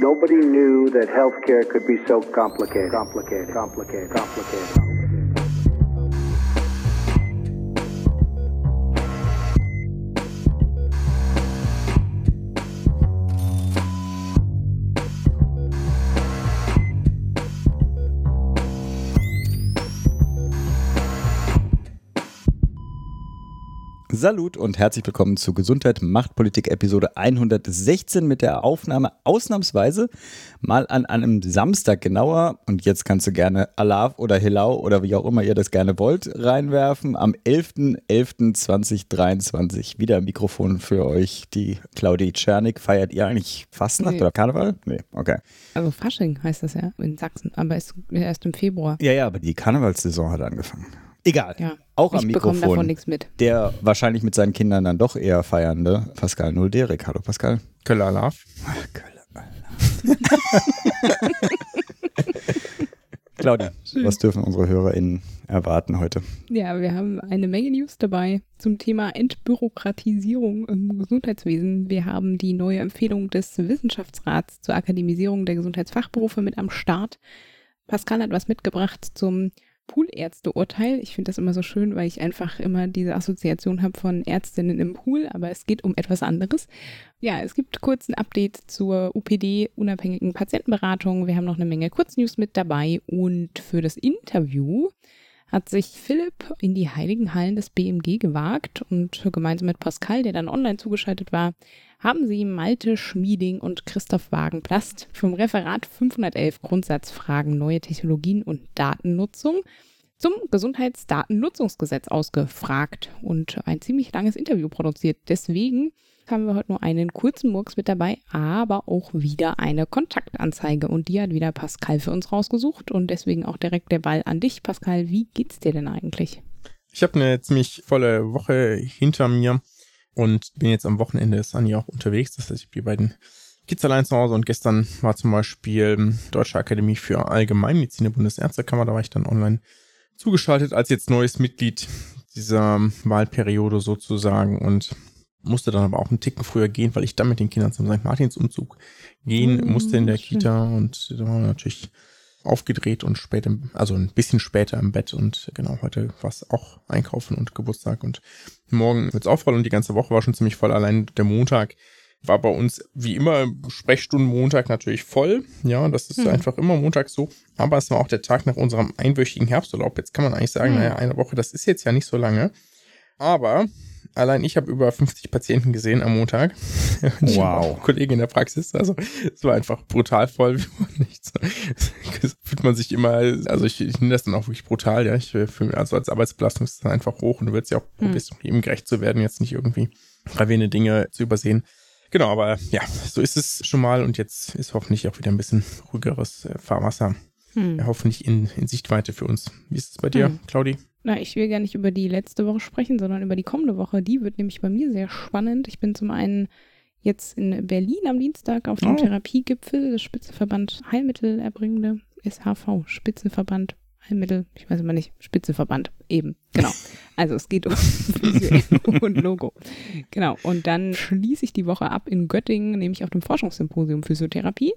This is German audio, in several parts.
Nobody knew that healthcare could be so complicated, complicated, complicated, complicated. Salut und herzlich willkommen zu Gesundheit macht Politik Episode 116 mit der Aufnahme ausnahmsweise mal an einem Samstag genauer und jetzt kannst du gerne Alaf oder Hilau oder wie auch immer ihr das gerne wollt reinwerfen am 11.11.2023 wieder ein Mikrofon für euch die Claudie Czernik feiert ihr eigentlich Fastnacht nee. oder Karneval? Nee, okay. Also Fasching heißt das ja in Sachsen, aber ist erst im Februar. Ja, ja, aber die Karnevalssaison hat angefangen. Egal. Ja. Auch am Mikrofon. davon nichts mit. Der wahrscheinlich mit seinen Kindern dann doch eher feiernde Pascal Nulderik. Hallo Pascal. Köller Alaf. Köller. Claudia, was dürfen unsere HörerInnen erwarten heute? Ja, wir haben eine Menge News dabei zum Thema Entbürokratisierung im Gesundheitswesen. Wir haben die neue Empfehlung des Wissenschaftsrats zur Akademisierung der Gesundheitsfachberufe mit am Start. Pascal hat was mitgebracht zum Poolärzte-Urteil. Ich finde das immer so schön, weil ich einfach immer diese Assoziation habe von Ärztinnen im Pool, aber es geht um etwas anderes. Ja, es gibt kurz ein Update zur UPD, unabhängigen Patientenberatung. Wir haben noch eine Menge Kurznews mit dabei und für das Interview hat sich Philipp in die heiligen Hallen des BMG gewagt und gemeinsam mit Pascal, der dann online zugeschaltet war, haben sie Malte Schmieding und Christoph Wagenplast vom Referat 511 Grundsatzfragen neue Technologien und Datennutzung zum Gesundheitsdatennutzungsgesetz ausgefragt und ein ziemlich langes Interview produziert. Deswegen haben wir heute nur einen kurzen Murks mit dabei, aber auch wieder eine Kontaktanzeige. Und die hat wieder Pascal für uns rausgesucht und deswegen auch direkt der Ball an dich. Pascal, wie geht's dir denn eigentlich? Ich habe eine ziemlich volle Woche hinter mir und bin jetzt am Wochenende ist Anni auch unterwegs. Das heißt, ich habe die beiden Kids allein zu Hause und gestern war zum Beispiel Deutsche Akademie für Allgemeinmedizin der Bundesärztekammer. Da war ich dann online zugeschaltet als jetzt neues Mitglied dieser Wahlperiode sozusagen und musste dann aber auch einen Ticken früher gehen, weil ich dann mit den Kindern zum St. Martins Umzug gehen mhm, musste in der schön. Kita und da wir natürlich aufgedreht und später, also ein bisschen später im Bett und genau, heute war es auch Einkaufen und Geburtstag und morgen wird's auch voll und die ganze Woche war schon ziemlich voll. Allein der Montag war bei uns wie immer Sprechstunden Montag natürlich voll. Ja, das ist hm. einfach immer Montag so. Aber es war auch der Tag nach unserem einwöchigen Herbsturlaub. Jetzt kann man eigentlich sagen, hm. naja, eine Woche, das ist jetzt ja nicht so lange. Aber Allein ich habe über 50 Patienten gesehen am Montag. Wow. Kollege in der Praxis. Also es war einfach brutal voll. fühlt man sich immer, also ich, ich nenne das dann auch wirklich brutal, ja. Ich, für, also als Arbeitsbelastung ist es dann einfach hoch und du wirst ja auch mhm. probierst, jedem gerecht zu werden, jetzt nicht irgendwie gravierende Dinge zu übersehen. Genau, aber ja, so ist es schon mal und jetzt ist hoffentlich auch wieder ein bisschen ruhigeres äh, Fahrwasser. Hm. Ja, hoffentlich in, in Sichtweite für uns. Wie ist es bei dir, hm. Claudi? Na, ich will gar nicht über die letzte Woche sprechen, sondern über die kommende Woche. Die wird nämlich bei mir sehr spannend. Ich bin zum einen jetzt in Berlin am Dienstag auf dem oh. Therapiegipfel des Spitzenverband Heilmittelerbringende SHV, Spitzenverband Heilmittel, ich weiß immer nicht, Spitzenverband, eben, genau. Also es geht um und Logo. Genau. Und dann schließe ich die Woche ab in Göttingen, nämlich auf dem Forschungssymposium Physiotherapie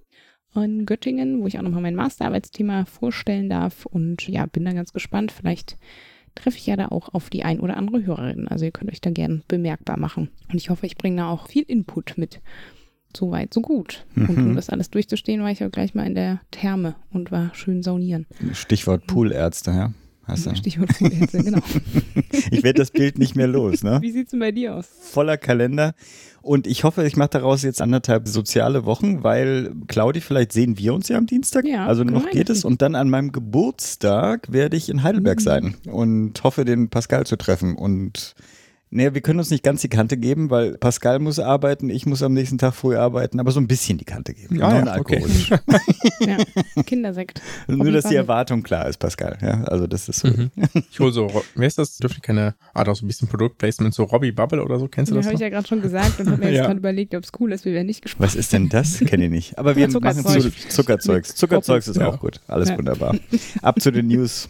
in Göttingen, wo ich auch nochmal mein Masterarbeitsthema vorstellen darf. Und ja, bin da ganz gespannt. Vielleicht treffe ich ja da auch auf die ein oder andere Hörerin. Also ihr könnt euch da gern bemerkbar machen. Und ich hoffe, ich bringe da auch viel Input mit. So weit, so gut. Mhm. Und um das alles durchzustehen, war ich auch gleich mal in der Therme und war schön saunieren. Stichwort Poolärzte, ja. Hast du? Stichwort Poolärzte, genau. ich werde das Bild nicht mehr los, ne? Wie sieht's denn bei dir aus? Voller Kalender. Und ich hoffe, ich mache daraus jetzt anderthalb soziale Wochen, weil Claudi, vielleicht sehen wir uns ja am Dienstag. Ja, also noch geht es. Und dann an meinem Geburtstag werde ich in Heidelberg mhm. sein und hoffe, den Pascal zu treffen. Und naja, wir können uns nicht ganz die Kante geben, weil Pascal muss arbeiten, ich muss am nächsten Tag früh arbeiten, aber so ein bisschen die Kante geben. Ja, ja okay. ja, Kindersekt. Nur, dass die Erwartung klar ist, Pascal. Ja, also das ist so. Mhm. Ich hole so, wer ist das? Dürfte keine Art auch so ein bisschen Produktplacement, so Robbie Bubble oder so, kennst du das? Ja, habe ich ja gerade schon gesagt und habe mir jetzt ja. gerade überlegt, ob es cool ist, wir werden nicht gesprochen. Was ist denn das? Kenne ich nicht. Aber wir machen zu Zuckerzeugs. Zuckerzeugs ist auch gut. Alles wunderbar. Ab zu den News.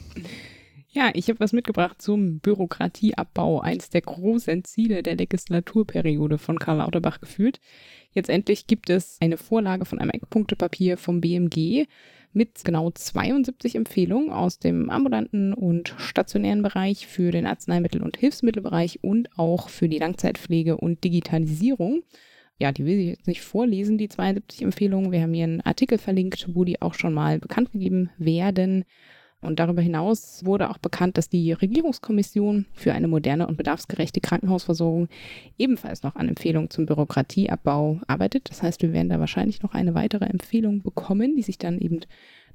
Ja, ich habe was mitgebracht zum Bürokratieabbau, eines der großen Ziele der Legislaturperiode von Karl Lauterbach gefühlt. Jetzt endlich gibt es eine Vorlage von einem Eckpunktepapier vom BMG mit genau 72 Empfehlungen aus dem ambulanten und stationären Bereich für den Arzneimittel- und Hilfsmittelbereich und auch für die Langzeitpflege und Digitalisierung. Ja, die will ich jetzt nicht vorlesen, die 72 Empfehlungen. Wir haben hier einen Artikel verlinkt, wo die auch schon mal bekannt gegeben werden. Und darüber hinaus wurde auch bekannt, dass die Regierungskommission für eine moderne und bedarfsgerechte Krankenhausversorgung ebenfalls noch an Empfehlungen zum Bürokratieabbau arbeitet. Das heißt, wir werden da wahrscheinlich noch eine weitere Empfehlung bekommen, die sich dann eben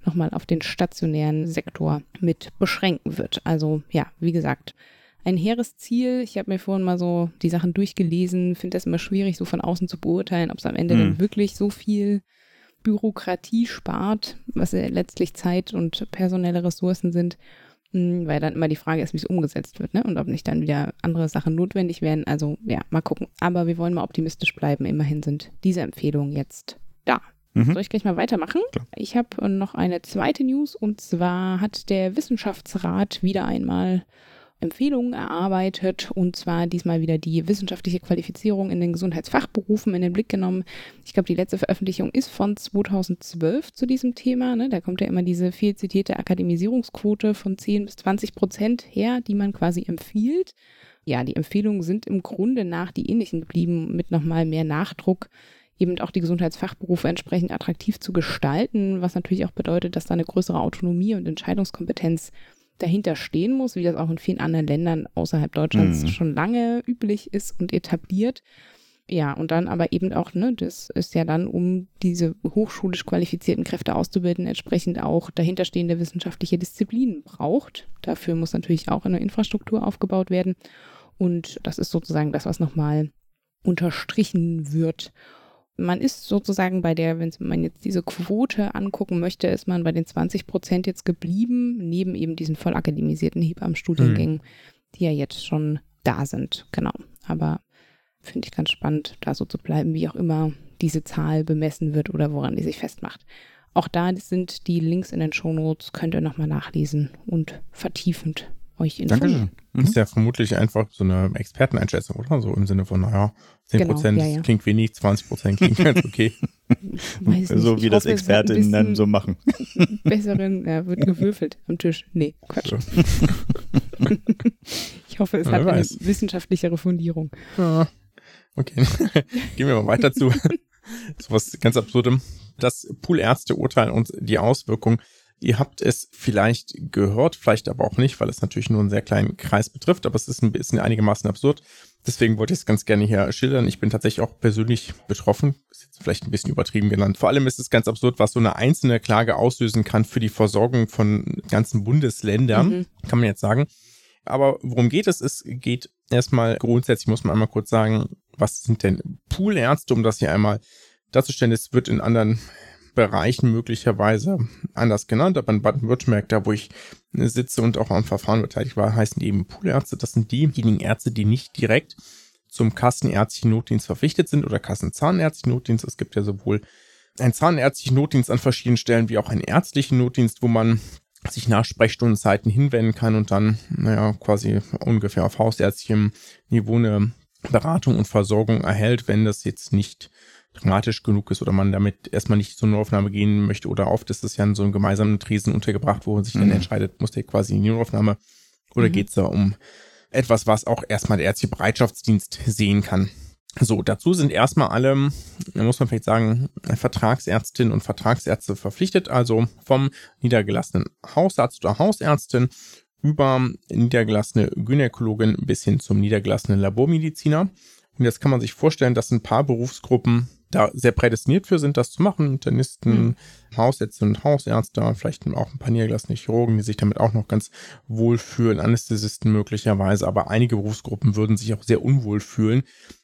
nochmal auf den stationären Sektor mit beschränken wird. Also ja, wie gesagt, ein hehres Ziel. Ich habe mir vorhin mal so die Sachen durchgelesen, finde das immer schwierig, so von außen zu beurteilen, ob es am Ende mhm. dann wirklich so viel Bürokratie spart, was ja letztlich Zeit und personelle Ressourcen sind, hm, weil dann immer die Frage ist, wie es umgesetzt wird, ne? Und ob nicht dann wieder andere Sachen notwendig werden. Also ja, mal gucken. Aber wir wollen mal optimistisch bleiben. Immerhin sind diese Empfehlungen jetzt da. Mhm. Soll ich gleich mal weitermachen? Klar. Ich habe noch eine zweite News und zwar hat der Wissenschaftsrat wieder einmal Empfehlungen erarbeitet und zwar diesmal wieder die wissenschaftliche Qualifizierung in den Gesundheitsfachberufen in den Blick genommen. Ich glaube, die letzte Veröffentlichung ist von 2012 zu diesem Thema. Ne? Da kommt ja immer diese viel zitierte Akademisierungsquote von 10 bis 20 Prozent her, die man quasi empfiehlt. Ja, die Empfehlungen sind im Grunde nach die ähnlichen geblieben, mit nochmal mehr Nachdruck eben auch die Gesundheitsfachberufe entsprechend attraktiv zu gestalten, was natürlich auch bedeutet, dass da eine größere Autonomie und Entscheidungskompetenz dahinter stehen muss, wie das auch in vielen anderen Ländern außerhalb Deutschlands mhm. schon lange üblich ist und etabliert. Ja, und dann aber eben auch, ne, das ist ja dann, um diese hochschulisch qualifizierten Kräfte auszubilden, entsprechend auch dahinterstehende wissenschaftliche Disziplinen braucht. Dafür muss natürlich auch eine Infrastruktur aufgebaut werden. Und das ist sozusagen das, was nochmal unterstrichen wird man ist sozusagen bei der, wenn man jetzt diese Quote angucken möchte, ist man bei den 20 Prozent jetzt geblieben, neben eben diesen voll akademisierten Hebammenstudiengängen, mhm. die ja jetzt schon da sind. Genau. Aber finde ich ganz spannend, da so zu bleiben, wie auch immer diese Zahl bemessen wird oder woran die sich festmacht. Auch da sind die Links in den Shownotes, könnt ihr nochmal nachlesen und vertiefend euch informieren. Dankeschön. Mhm. Ist ja vermutlich einfach so eine Experteneinschätzung, oder? So im Sinne von, naja, 10 genau, Prozent ja, ja. klingt wenig, 20 Prozent klingt ganz okay. so wie das hoffe, Expertinnen dann so machen. Besseren, ja, wird gewürfelt am Tisch. Nee, Quatsch. So. ich hoffe, es hat eine wissenschaftlichere Fundierung. Ja. Okay, gehen wir mal weiter zu so was ganz Absurdem. Das Poolärzte urteilen und die Auswirkungen Ihr habt es vielleicht gehört, vielleicht aber auch nicht, weil es natürlich nur einen sehr kleinen Kreis betrifft, aber es ist ein bisschen einigermaßen absurd. Deswegen wollte ich es ganz gerne hier schildern. Ich bin tatsächlich auch persönlich betroffen. Ist jetzt vielleicht ein bisschen übertrieben genannt. Vor allem ist es ganz absurd, was so eine einzelne Klage auslösen kann für die Versorgung von ganzen Bundesländern, mhm. kann man jetzt sagen. Aber worum geht es? Es geht erstmal grundsätzlich, muss man einmal kurz sagen, was sind denn Poolärzte, um das hier einmal darzustellen. Es wird in anderen Bereichen möglicherweise anders genannt, aber in Baden-Württemberg, da wo ich sitze und auch am Verfahren beteiligt war, heißen die eben Poolärzte. Das sind diejenigen Ärzte, die nicht direkt zum kassenärztlichen Notdienst verpflichtet sind oder Kassenzahnärztlichen Notdienst. Es gibt ja sowohl einen zahnärztlichen Notdienst an verschiedenen Stellen wie auch einen ärztlichen Notdienst, wo man sich nach Sprechstundenzeiten hinwenden kann und dann, naja, quasi ungefähr auf hausärztlichem Niveau eine Beratung und Versorgung erhält, wenn das jetzt nicht dramatisch genug ist oder man damit erstmal nicht zur Notaufnahme gehen möchte oder oft ist es ja in so einem gemeinsamen Tresen untergebracht, wo man sich mhm. dann entscheidet, muss der quasi in die Notaufnahme oder mhm. geht es da um etwas, was auch erstmal der ärztliche Bereitschaftsdienst sehen kann. So, dazu sind erstmal alle, da muss man vielleicht sagen, Vertragsärztinnen und Vertragsärzte verpflichtet, also vom niedergelassenen Hausarzt oder Hausärztin über niedergelassene Gynäkologin bis hin zum niedergelassenen Labormediziner. Und jetzt kann man sich vorstellen, dass ein paar Berufsgruppen da sehr prädestiniert für sind, das zu machen. Internisten, mhm. Hausärzte und Hausärzte, vielleicht auch ein paar niedergelassene Chirurgen, die sich damit auch noch ganz wohl fühlen, Anästhesisten möglicherweise, aber einige Berufsgruppen würden sich auch sehr unwohl fühlen,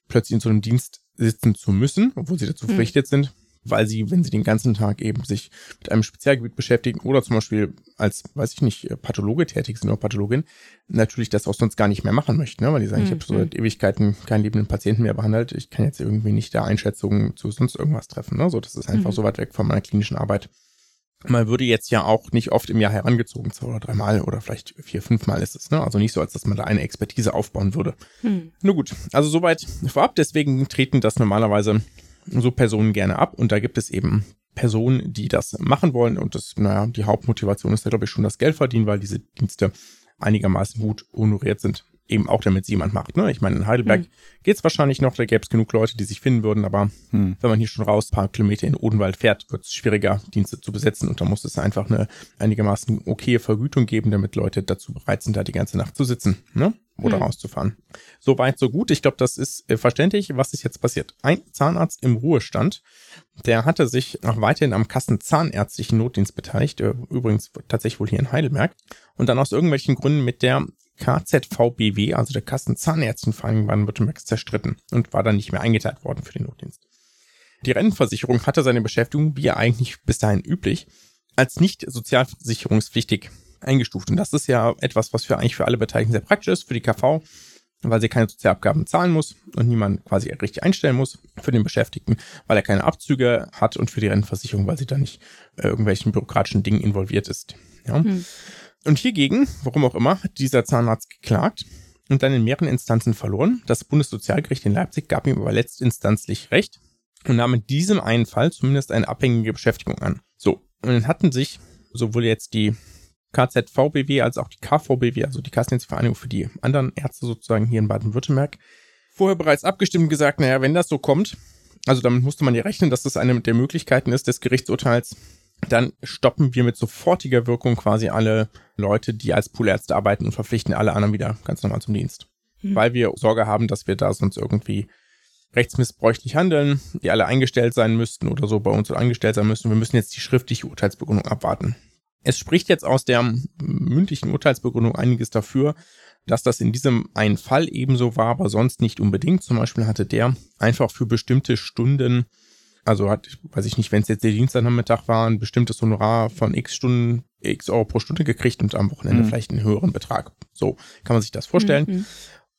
plötzlich in so einem Dienst sitzen zu müssen, obwohl sie dazu mhm. verpflichtet mhm. sind weil sie, wenn sie den ganzen Tag eben sich mit einem Spezialgebiet beschäftigen oder zum Beispiel als, weiß ich nicht, Pathologe tätig sind oder Pathologin, natürlich das auch sonst gar nicht mehr machen möchten, ne? weil die sagen, mhm. ich habe so seit Ewigkeiten keinen lebenden Patienten mehr behandelt, ich kann jetzt irgendwie nicht der Einschätzung zu sonst irgendwas treffen. Ne? So, das ist einfach mhm. so weit weg von meiner klinischen Arbeit. man würde jetzt ja auch nicht oft im Jahr herangezogen, zwei oder dreimal oder vielleicht vier, fünfmal ist es. Ne? Also nicht so, als dass man da eine Expertise aufbauen würde. Hm. Nur gut, also soweit vorab. Deswegen treten das normalerweise so Personen gerne ab. Und da gibt es eben Personen, die das machen wollen. Und das, naja, die Hauptmotivation ist da, glaube ich, schon das Geld verdienen, weil diese Dienste einigermaßen gut honoriert sind eben auch damit jemand macht. Ne? Ich meine, in Heidelberg mhm. geht es wahrscheinlich noch, da gäbe es genug Leute, die sich finden würden, aber mhm. wenn man hier schon raus ein paar Kilometer in Odenwald fährt, wird es schwieriger, Dienste zu besetzen und da muss es einfach eine einigermaßen okaye Vergütung geben, damit Leute dazu bereit sind, da die ganze Nacht zu sitzen ne? oder mhm. rauszufahren. So weit, so gut. Ich glaube, das ist äh, verständlich. Was ist jetzt passiert? Ein Zahnarzt im Ruhestand, der hatte sich auch weiterhin am Kassenzahnärztlichen Notdienst beteiligt, äh, übrigens tatsächlich wohl hier in Heidelberg, und dann aus irgendwelchen Gründen mit der KZVBW, also der Kassenzahnärztenvereinigung Baden-Württembergs, zerstritten und war dann nicht mehr eingeteilt worden für den Notdienst. Die Rentenversicherung hatte seine Beschäftigung, wie eigentlich bis dahin üblich, als nicht sozialversicherungspflichtig eingestuft. Und das ist ja etwas, was für eigentlich für alle Beteiligten sehr praktisch ist, für die KV, weil sie keine Sozialabgaben zahlen muss und niemand quasi richtig einstellen muss für den Beschäftigten, weil er keine Abzüge hat und für die Rentenversicherung, weil sie da nicht äh, irgendwelchen bürokratischen Dingen involviert ist. Ja. Hm. Und hiergegen, warum auch immer, hat dieser Zahnarzt geklagt und dann in mehreren Instanzen verloren. Das Bundessozialgericht in Leipzig gab ihm aber letztinstanzlich Recht und nahm in diesem einen Fall zumindest eine abhängige Beschäftigung an. So, und dann hatten sich sowohl jetzt die KZVBW als auch die KVBW, also die Kassenärztevereinigung für die anderen Ärzte sozusagen hier in Baden-Württemberg, vorher bereits abgestimmt und gesagt, naja, wenn das so kommt, also damit musste man ja rechnen, dass das eine der Möglichkeiten ist des Gerichtsurteils, dann stoppen wir mit sofortiger Wirkung quasi alle Leute, die als Poolärzte arbeiten und verpflichten alle anderen wieder ganz normal zum Dienst. Mhm. Weil wir Sorge haben, dass wir da sonst irgendwie rechtsmissbräuchlich handeln, die alle eingestellt sein müssten oder so bei uns angestellt sein müssten. Wir müssen jetzt die schriftliche Urteilsbegründung abwarten. Es spricht jetzt aus der mündlichen Urteilsbegründung einiges dafür, dass das in diesem einen Fall ebenso war, aber sonst nicht unbedingt. Zum Beispiel hatte der einfach für bestimmte Stunden also hat, weiß ich nicht, wenn es jetzt der Dienstagnachmittag war, ein bestimmtes Honorar von x Stunden, x Euro pro Stunde gekriegt und am Wochenende mhm. vielleicht einen höheren Betrag. So kann man sich das vorstellen. Mhm.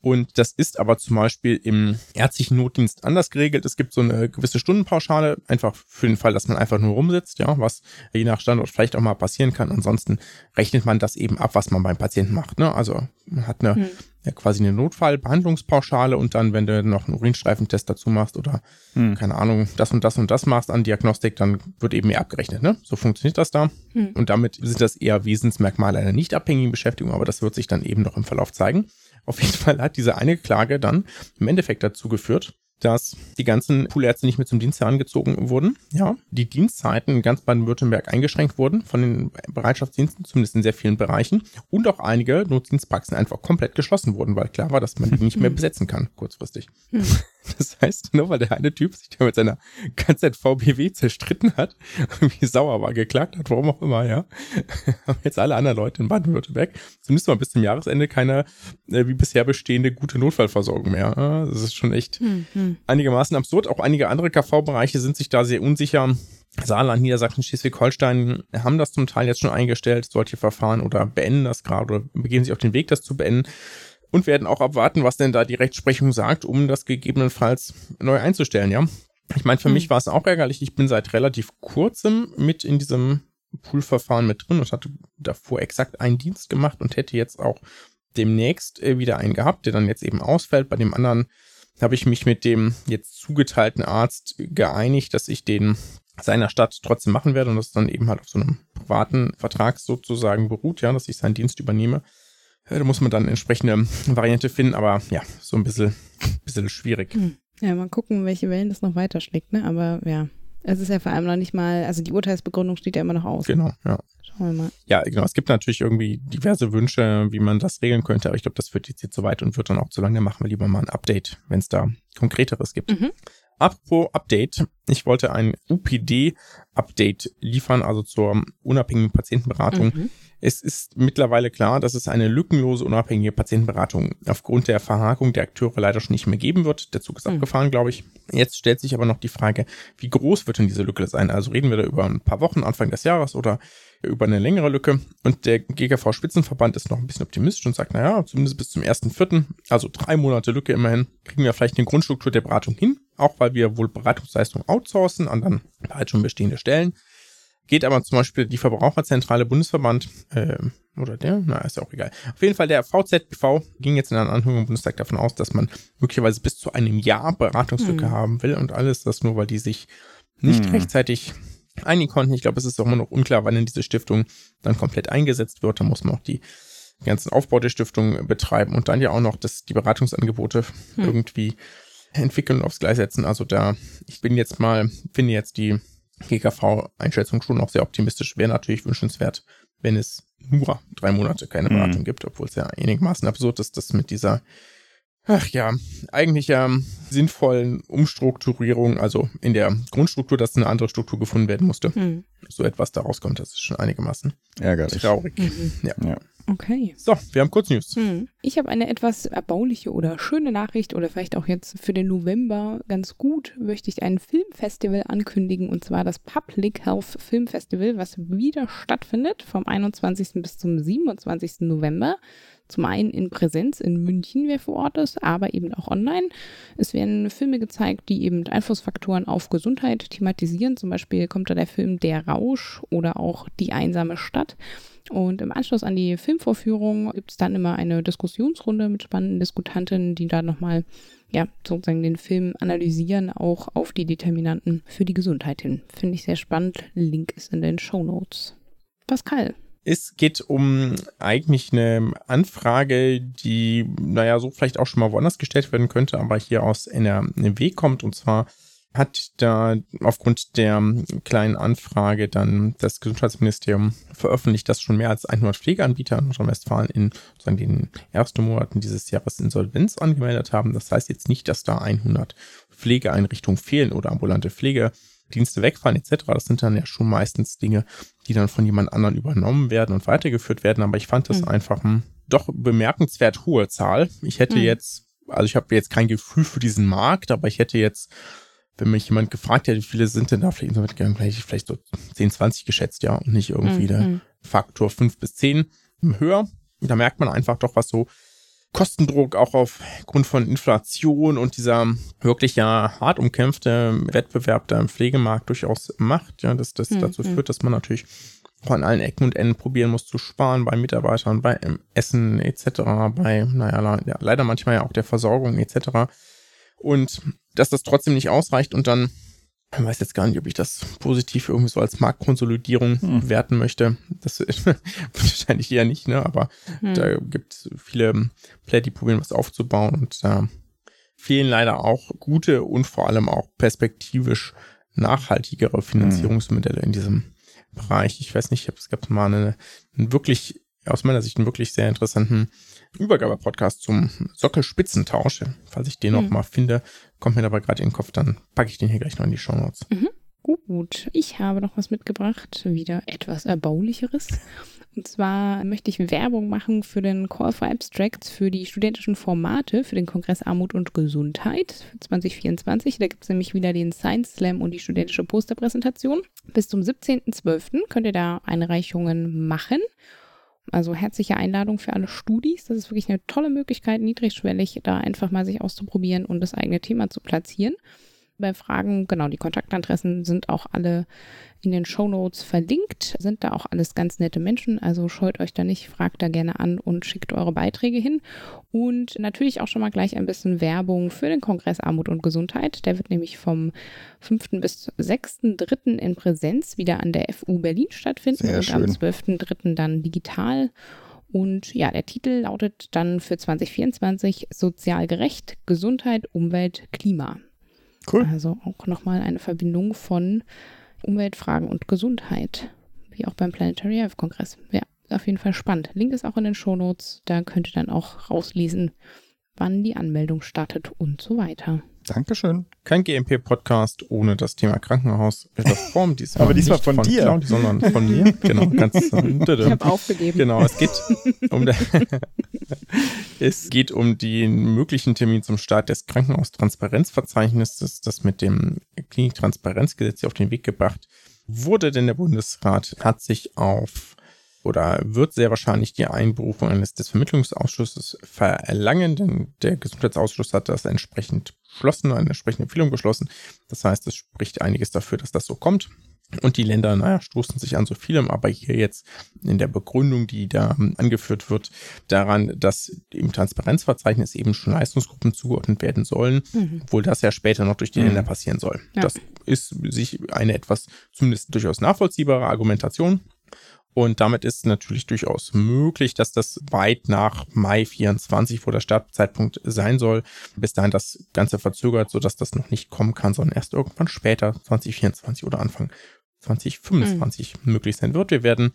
Und das ist aber zum Beispiel im ärztlichen Notdienst anders geregelt. Es gibt so eine gewisse Stundenpauschale, einfach für den Fall, dass man einfach nur rumsitzt, ja, was je nach Standort vielleicht auch mal passieren kann. Ansonsten rechnet man das eben ab, was man beim Patienten macht. Ne? Also man hat eine, hm. Ja, quasi eine Notfallbehandlungspauschale und dann, wenn du noch einen Urinstreifentest dazu machst oder, hm. keine Ahnung, das und das und das machst an Diagnostik, dann wird eben mehr abgerechnet. Ne? So funktioniert das da. Hm. Und damit sind das eher Wesensmerkmale einer nicht abhängigen Beschäftigung, aber das wird sich dann eben noch im Verlauf zeigen. Auf jeden Fall hat diese eine Klage dann im Endeffekt dazu geführt, dass die ganzen Poolärzte nicht mehr zum Dienst herangezogen wurden. Ja, die Dienstzeiten in ganz Baden-Württemberg eingeschränkt wurden von den Bereitschaftsdiensten, zumindest in sehr vielen Bereichen. Und auch einige Notdienstpraxen einfach komplett geschlossen wurden, weil klar war, dass man die nicht mehr besetzen kann, kurzfristig. Das heißt, nur weil der eine Typ sich da mit seiner KZVBW zerstritten hat, wie sauer war, geklagt hat, warum auch immer, ja, haben jetzt alle anderen Leute in Baden-Württemberg zumindest mal bis zum Jahresende keine äh, wie bisher bestehende gute Notfallversorgung mehr. Das ist schon echt hm, hm. einigermaßen absurd. Auch einige andere KV-Bereiche sind sich da sehr unsicher. Saarland, Niedersachsen, Schleswig-Holstein haben das zum Teil jetzt schon eingestellt, solche Verfahren oder beenden das gerade oder begeben sich auf den Weg, das zu beenden und werden auch abwarten, was denn da die Rechtsprechung sagt, um das gegebenenfalls neu einzustellen, ja. Ich meine, für mhm. mich war es auch ärgerlich. Ich bin seit relativ kurzem mit in diesem Poolverfahren mit drin und hatte davor exakt einen Dienst gemacht und hätte jetzt auch demnächst äh, wieder einen gehabt, der dann jetzt eben ausfällt. Bei dem anderen habe ich mich mit dem jetzt zugeteilten Arzt geeinigt, dass ich den seiner Stadt trotzdem machen werde und das dann eben halt auf so einem privaten Vertrag sozusagen beruht, ja, dass ich seinen Dienst übernehme. Da muss man dann eine entsprechende Variante finden, aber ja, so ein bisschen, bisschen schwierig. Hm. Ja, mal gucken, welche Wellen das noch weiterschlägt, ne? Aber ja, es ist ja vor allem noch nicht mal, also die Urteilsbegründung steht ja immer noch aus. Genau, ja. Schauen wir mal. Ja, genau. Es gibt natürlich irgendwie diverse Wünsche, wie man das regeln könnte, aber ich glaube, das führt jetzt hier zu weit und wird dann auch zu lange. machen wir lieber mal ein Update, wenn es da konkreteres gibt. Mhm. Apropos Update, ich wollte ein UPD-Update liefern, also zur unabhängigen Patientenberatung. Mhm. Es ist mittlerweile klar, dass es eine lückenlose, unabhängige Patientenberatung aufgrund der Verhakung der Akteure leider schon nicht mehr geben wird. Der Zug ist mhm. abgefahren, glaube ich. Jetzt stellt sich aber noch die Frage, wie groß wird denn diese Lücke sein? Also reden wir da über ein paar Wochen, Anfang des Jahres oder über eine längere Lücke. Und der GKV-Spitzenverband ist noch ein bisschen optimistisch und sagt, naja, zumindest bis zum 1.4., also drei Monate Lücke immerhin, kriegen wir vielleicht eine Grundstruktur der Beratung hin, auch weil wir wohl Beratungsleistungen outsourcen an dann bereits schon bestehende Stellen. geht aber zum Beispiel die Verbraucherzentrale Bundesverband, äh, oder der, na, ist ja auch egal. Auf jeden Fall der VZBV ging jetzt in einer Anhörung im Bundestag davon aus, dass man möglicherweise bis zu einem Jahr Beratungslücke hm. haben will und alles, das nur, weil die sich nicht hm. rechtzeitig einigen konnten. Ich glaube, es ist auch immer noch unklar, wann denn diese Stiftung dann komplett eingesetzt wird. Da muss man auch die ganzen Aufbau der Stiftung betreiben und dann ja auch noch das, die Beratungsangebote hm. irgendwie entwickeln und aufs Gleis setzen. Also da, ich bin jetzt mal, finde jetzt die GKV-Einschätzung schon auch sehr optimistisch. Wäre natürlich wünschenswert, wenn es nur drei Monate keine hm. Beratung mhm. gibt, obwohl es ja einigermaßen absurd ist, dass mit dieser ach ja, eigentlich ja sinnvollen Umstrukturierung, also in der Grundstruktur, dass eine andere Struktur gefunden werden musste. Hm. So etwas daraus kommt, das ist schon einigermaßen ärgerlich. Traurig. Mhm. Ja. ja. Okay. So, wir haben kurz News. Hm. Ich habe eine etwas erbauliche oder schöne Nachricht oder vielleicht auch jetzt für den November ganz gut, möchte ich ein Filmfestival ankündigen und zwar das Public Health Film Festival, was wieder stattfindet vom 21. bis zum 27. November. Zum einen in Präsenz in München, wer vor Ort ist, aber eben auch online. Es werden Filme gezeigt, die eben Einflussfaktoren auf Gesundheit thematisieren. Zum Beispiel kommt da der Film Der Rausch oder auch Die einsame Stadt. Und im Anschluss an die Filmvorführung gibt es dann immer eine Diskussionsrunde mit spannenden Diskutanten, die da nochmal ja, sozusagen den Film analysieren, auch auf die Determinanten für die Gesundheit hin. Finde ich sehr spannend. Link ist in den Show Notes. Pascal, es geht um eigentlich eine Anfrage, die, naja, so vielleicht auch schon mal woanders gestellt werden könnte, aber hier aus NRW kommt. Und zwar hat da aufgrund der kleinen Anfrage dann das Gesundheitsministerium veröffentlicht, dass schon mehr als 100 Pflegeanbieter in Nordrhein-Westfalen in sozusagen den ersten Monaten dieses Jahres Insolvenz angemeldet haben. Das heißt jetzt nicht, dass da 100 Pflegeeinrichtungen fehlen oder ambulante Pflege Dienste wegfallen etc. Das sind dann ja schon meistens Dinge, die dann von jemand anderen übernommen werden und weitergeführt werden. Aber ich fand das mhm. einfach ein doch bemerkenswert hohe Zahl. Ich hätte mhm. jetzt, also ich habe jetzt kein Gefühl für diesen Markt, aber ich hätte jetzt, wenn mich jemand gefragt hätte, wie viele sind denn da, vielleicht, vielleicht, vielleicht so 10, 20 geschätzt, ja, und nicht irgendwie mhm. der mhm. Faktor 5 bis 10 höher. Da merkt man einfach doch, was so Kostendruck auch aufgrund von Inflation und dieser wirklich ja hart umkämpfte Wettbewerb da im Pflegemarkt durchaus macht, ja, dass das mhm. dazu führt, dass man natürlich auch an allen Ecken und Enden probieren muss zu sparen bei Mitarbeitern, bei Essen etc., bei, naja, leider manchmal ja auch der Versorgung etc. Und dass das trotzdem nicht ausreicht und dann ich weiß jetzt gar nicht, ob ich das positiv irgendwie so als Marktkonsolidierung hm. werten möchte. Das wahrscheinlich eher nicht, ne? Aber hm. da gibt es viele Player, die probieren, was aufzubauen und da äh, fehlen leider auch gute und vor allem auch perspektivisch nachhaltigere Finanzierungsmodelle in diesem Bereich. Ich weiß nicht, es gab mal eine, eine wirklich, aus meiner Sicht einen wirklich sehr interessanten Übergabe-Podcast zum Sockelspitzentausch. Falls ich den mhm. noch mal finde, kommt mir dabei gerade in den Kopf, dann packe ich den hier gleich noch in die Show Notes. Mhm. Gut, ich habe noch was mitgebracht, wieder etwas Erbaulicheres. Und zwar möchte ich Werbung machen für den Call for Abstracts für die studentischen Formate für den Kongress Armut und Gesundheit 2024. Da gibt es nämlich wieder den Science Slam und die studentische Posterpräsentation. Bis zum 17.12. könnt ihr da Einreichungen machen. Also herzliche Einladung für alle Studis. Das ist wirklich eine tolle Möglichkeit, niedrigschwellig da einfach mal sich auszuprobieren und das eigene Thema zu platzieren bei Fragen, genau, die Kontaktadressen sind auch alle in den Show Notes verlinkt, sind da auch alles ganz nette Menschen, also scheut euch da nicht, fragt da gerne an und schickt eure Beiträge hin. Und natürlich auch schon mal gleich ein bisschen Werbung für den Kongress Armut und Gesundheit. Der wird nämlich vom 5. bis 6.3. in Präsenz wieder an der FU Berlin stattfinden Sehr und schön. am 12.3. dann digital. Und ja, der Titel lautet dann für 2024 Sozial gerecht, Gesundheit, Umwelt, Klima. Cool. Also auch nochmal eine Verbindung von Umweltfragen und Gesundheit, wie auch beim Planetary Health Kongress. Ja, auf jeden Fall spannend. Link ist auch in den Shownotes, da könnt ihr dann auch rauslesen, wann die Anmeldung startet und so weiter. Dankeschön. Kein GMP-Podcast ohne das Thema Krankenhaus Reform. Diesmal Aber diesmal von, von dir. Claudia, sondern von mir. Genau, ganz. ich habe aufgegeben. Genau, es geht um, der, es geht um den möglichen Termin zum Start des Krankenhaustransparenzverzeichnisses, das mit dem Kliniktransparenzgesetz auf den Weg gebracht wurde, denn der Bundesrat hat sich auf oder wird sehr wahrscheinlich die Einberufung eines des Vermittlungsausschusses verlangen, denn der Gesundheitsausschuss hat das entsprechend beschlossen, eine entsprechende Empfehlung beschlossen. Das heißt, es spricht einiges dafür, dass das so kommt. Und die Länder, naja, stoßen sich an so vielem, aber hier jetzt in der Begründung, die da angeführt wird, daran, dass im Transparenzverzeichnis eben schon Leistungsgruppen zugeordnet werden sollen, mhm. obwohl das ja später noch durch die mhm. Länder passieren soll. Ja. Das ist sich eine etwas zumindest durchaus nachvollziehbare Argumentation. Und damit ist natürlich durchaus möglich, dass das weit nach Mai 24, wo der Startzeitpunkt sein soll, bis dahin das Ganze verzögert, sodass das noch nicht kommen kann, sondern erst irgendwann später, 2024 oder Anfang 2025 mhm. möglich sein wird. Wir werden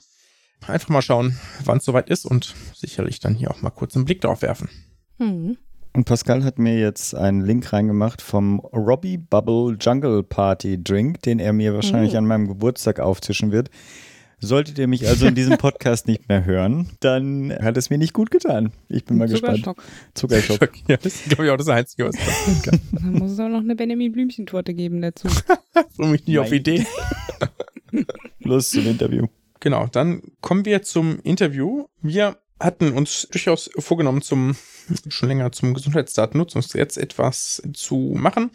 einfach mal schauen, wann es soweit ist und sicherlich dann hier auch mal kurz einen Blick darauf werfen. Mhm. Und Pascal hat mir jetzt einen Link reingemacht vom Robbie Bubble Jungle Party Drink, den er mir wahrscheinlich mhm. an meinem Geburtstag auftischen wird. Solltet ihr mich also in diesem Podcast nicht mehr hören, dann hat es mir nicht gut getan. Ich bin mal Zuckerschock. gespannt. Zuckerschock. Ja, das ist, glaube ich, auch das Einzige, was passieren kann. Dann muss es auch noch eine Benjamin Blümchentorte geben dazu. Bring mich nie Nein. auf Idee. Los zum Interview. Genau, dann kommen wir zum Interview. Wir hatten uns durchaus vorgenommen, zum schon länger zum Gesundheitsdatennutzungsgesetz etwas zu machen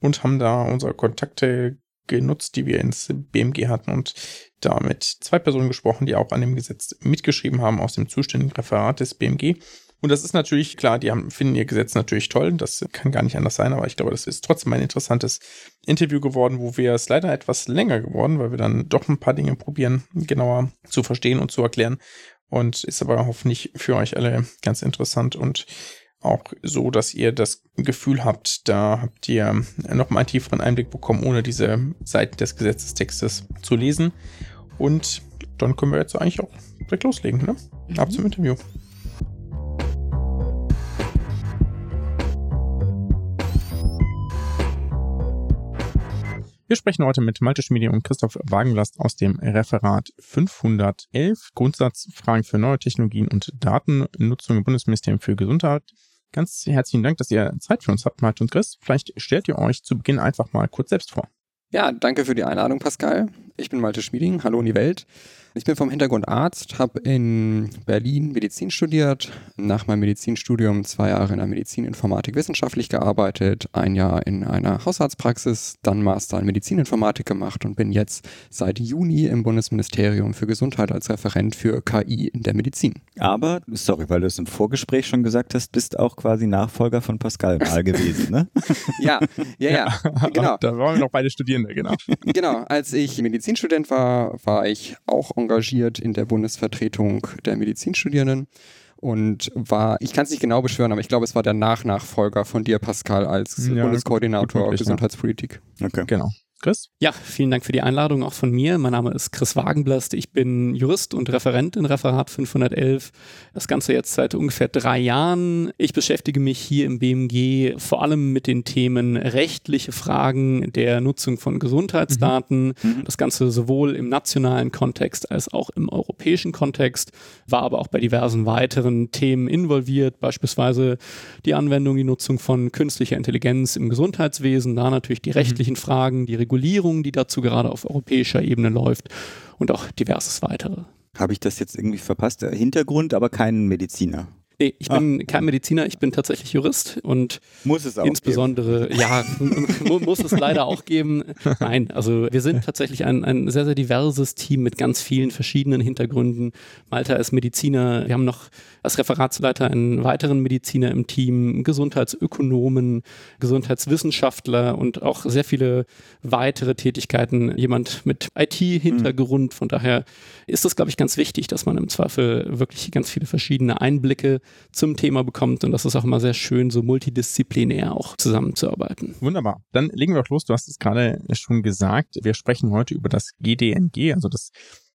und haben da unsere Kontakte genutzt, die wir ins BMG hatten und da mit zwei Personen gesprochen, die auch an dem Gesetz mitgeschrieben haben aus dem zuständigen Referat des BMG. Und das ist natürlich klar, die haben, finden ihr Gesetz natürlich toll. Das kann gar nicht anders sein, aber ich glaube, das ist trotzdem ein interessantes Interview geworden, wo wir es leider etwas länger geworden, weil wir dann doch ein paar Dinge probieren, genauer zu verstehen und zu erklären. Und ist aber hoffentlich für euch alle ganz interessant und auch so, dass ihr das Gefühl habt, da habt ihr noch mal einen tieferen Einblick bekommen, ohne diese Seiten des Gesetzestextes zu lesen. Und dann können wir jetzt eigentlich auch direkt loslegen, ne? Mhm. Ab zum Interview. Wir sprechen heute mit Malte Schmiede und Christoph Wagenlast aus dem Referat 511 Grundsatzfragen für neue Technologien und Datennutzung im Bundesministerium für Gesundheit. Ganz herzlichen Dank, dass ihr Zeit für uns habt, Malte und Chris. Vielleicht stellt ihr euch zu Beginn einfach mal kurz selbst vor. Ja, danke für die Einladung, Pascal. Ich bin Malte Schmieding. Hallo in die Welt. Ich bin vom Hintergrund Arzt, habe in Berlin Medizin studiert, nach meinem Medizinstudium zwei Jahre in der Medizininformatik wissenschaftlich gearbeitet, ein Jahr in einer Hausarztpraxis, dann Master in Medizininformatik gemacht und bin jetzt seit Juni im Bundesministerium für Gesundheit als Referent für KI in der Medizin. Aber, sorry, weil du es im Vorgespräch schon gesagt hast, bist auch quasi Nachfolger von Pascal mal gewesen, ne? ja, ja, ja, genau. Da waren wir noch beide Studierende, genau. genau, als ich Medizinstudent war, war ich auch engagiert in der Bundesvertretung der Medizinstudierenden und war, ich kann es nicht genau beschwören, aber ich glaube, es war der Nachnachfolger von dir, Pascal, als ja, Bundeskoordinator gut, gut, Gesundheitspolitik. Okay. Genau. Chris? Ja, vielen Dank für die Einladung auch von mir. Mein Name ist Chris Wagenblast. Ich bin Jurist und Referent in Referat 511. Das Ganze jetzt seit ungefähr drei Jahren. Ich beschäftige mich hier im BMG vor allem mit den Themen rechtliche Fragen der Nutzung von Gesundheitsdaten. Mhm. mhm. Das Ganze sowohl im nationalen Kontext als auch im europäischen Kontext, war aber auch bei diversen weiteren Themen involviert, beispielsweise die Anwendung, die Nutzung von künstlicher Intelligenz im Gesundheitswesen, da natürlich die mhm. rechtlichen mhm. Fragen, die Regulierung, die dazu gerade auf europäischer Ebene läuft und auch diverses weitere. Habe ich das jetzt irgendwie verpasst? Hintergrund, aber kein Mediziner. Nee, ich bin ah. kein Mediziner, ich bin tatsächlich Jurist und muss es auch insbesondere, geben. ja, muss es leider auch geben. Nein, also wir sind tatsächlich ein, ein sehr, sehr diverses Team mit ganz vielen verschiedenen Hintergründen. Malta ist Mediziner, wir haben noch als Referatsleiter einen weiteren Mediziner im Team, Gesundheitsökonomen, Gesundheitswissenschaftler und auch sehr viele weitere Tätigkeiten. Jemand mit IT-Hintergrund. Von daher ist es, glaube ich, ganz wichtig, dass man im Zweifel wirklich ganz viele verschiedene Einblicke zum Thema bekommt. Und das ist auch immer sehr schön, so multidisziplinär auch zusammenzuarbeiten. Wunderbar. Dann legen wir auch los. Du hast es gerade schon gesagt. Wir sprechen heute über das GDNG, also das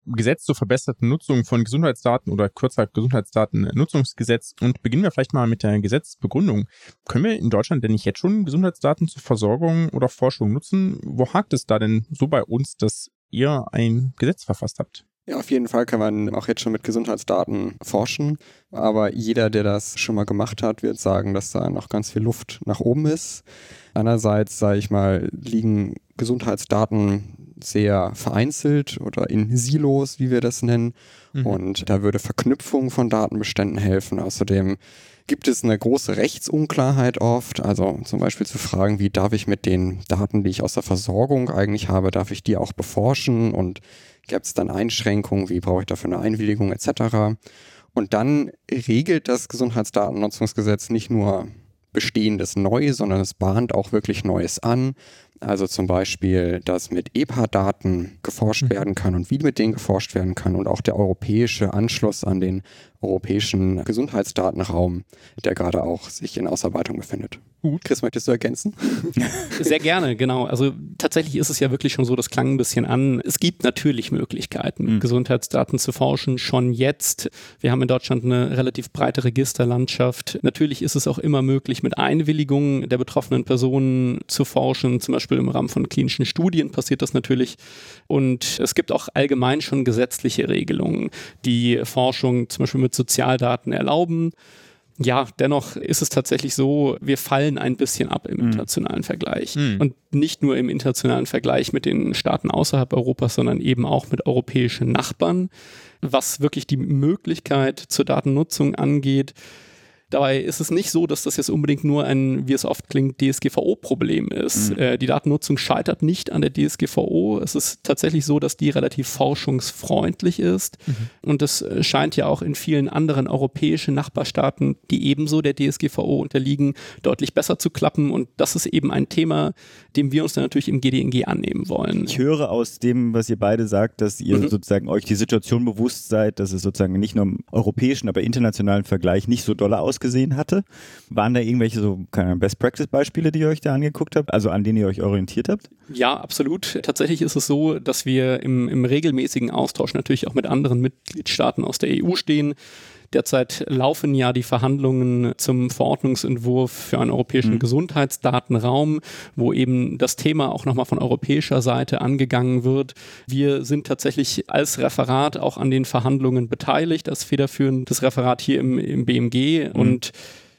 Gesetz zur verbesserten Nutzung von Gesundheitsdaten oder kürzer Gesundheitsdatennutzungsgesetz und beginnen wir vielleicht mal mit der Gesetzbegründung. Können wir in Deutschland denn nicht jetzt schon Gesundheitsdaten zur Versorgung oder Forschung nutzen? Wo hakt es da denn so bei uns, dass ihr ein Gesetz verfasst habt? Ja, auf jeden Fall kann man auch jetzt schon mit Gesundheitsdaten forschen. Aber jeder, der das schon mal gemacht hat, wird sagen, dass da noch ganz viel Luft nach oben ist. Einerseits, sage ich mal, liegen Gesundheitsdaten sehr vereinzelt oder in Silos, wie wir das nennen. Mhm. Und da würde Verknüpfung von Datenbeständen helfen. Außerdem gibt es eine große Rechtsunklarheit oft. Also zum Beispiel zu fragen, wie darf ich mit den Daten, die ich aus der Versorgung eigentlich habe, darf ich die auch beforschen und gibt es dann Einschränkungen, wie brauche ich dafür eine Einwilligung etc. Und dann regelt das Gesundheitsdatennutzungsgesetz nicht nur Bestehendes neu, sondern es bahnt auch wirklich Neues an. Also zum Beispiel, dass mit EPA-Daten geforscht mhm. werden kann und wie mit denen geforscht werden kann und auch der europäische Anschluss an den europäischen Gesundheitsdatenraum, der gerade auch sich in Ausarbeitung befindet. Gut. Chris, möchtest du ergänzen? Sehr gerne, genau. Also tatsächlich ist es ja wirklich schon so, das klang ein bisschen an. Es gibt natürlich Möglichkeiten, mhm. Gesundheitsdaten zu forschen, schon jetzt. Wir haben in Deutschland eine relativ breite Registerlandschaft. Natürlich ist es auch immer möglich, mit Einwilligung der betroffenen Personen zu forschen. Zum Beispiel im Rahmen von klinischen Studien passiert das natürlich. Und es gibt auch allgemein schon gesetzliche Regelungen, die Forschung zum Beispiel mit Sozialdaten erlauben. Ja, dennoch ist es tatsächlich so, wir fallen ein bisschen ab im mhm. internationalen Vergleich. Mhm. Und nicht nur im internationalen Vergleich mit den Staaten außerhalb Europas, sondern eben auch mit europäischen Nachbarn, was wirklich die Möglichkeit zur Datennutzung angeht Dabei ist es nicht so, dass das jetzt unbedingt nur ein, wie es oft klingt, DSGVO-Problem ist. Mhm. Äh, die Datennutzung scheitert nicht an der DSGVO. Es ist tatsächlich so, dass die relativ forschungsfreundlich ist. Mhm. Und das äh, scheint ja auch in vielen anderen europäischen Nachbarstaaten, die ebenso der DSGVO unterliegen, deutlich besser zu klappen. Und das ist eben ein Thema, dem wir uns dann natürlich im GDNG annehmen wollen. Ich höre aus dem, was ihr beide sagt, dass ihr mhm. sozusagen euch die Situation bewusst seid, dass es sozusagen nicht nur im europäischen, aber internationalen Vergleich nicht so doll ausgeht gesehen hatte. Waren da irgendwelche so Best-Practice-Beispiele, die ihr euch da angeguckt habt, also an denen ihr euch orientiert habt? Ja, absolut. Tatsächlich ist es so, dass wir im, im regelmäßigen Austausch natürlich auch mit anderen Mitgliedstaaten aus der EU stehen. Derzeit laufen ja die Verhandlungen zum Verordnungsentwurf für einen europäischen mhm. Gesundheitsdatenraum, wo eben das Thema auch nochmal von europäischer Seite angegangen wird. Wir sind tatsächlich als Referat auch an den Verhandlungen beteiligt, als federführendes Referat hier im, im BMG mhm. und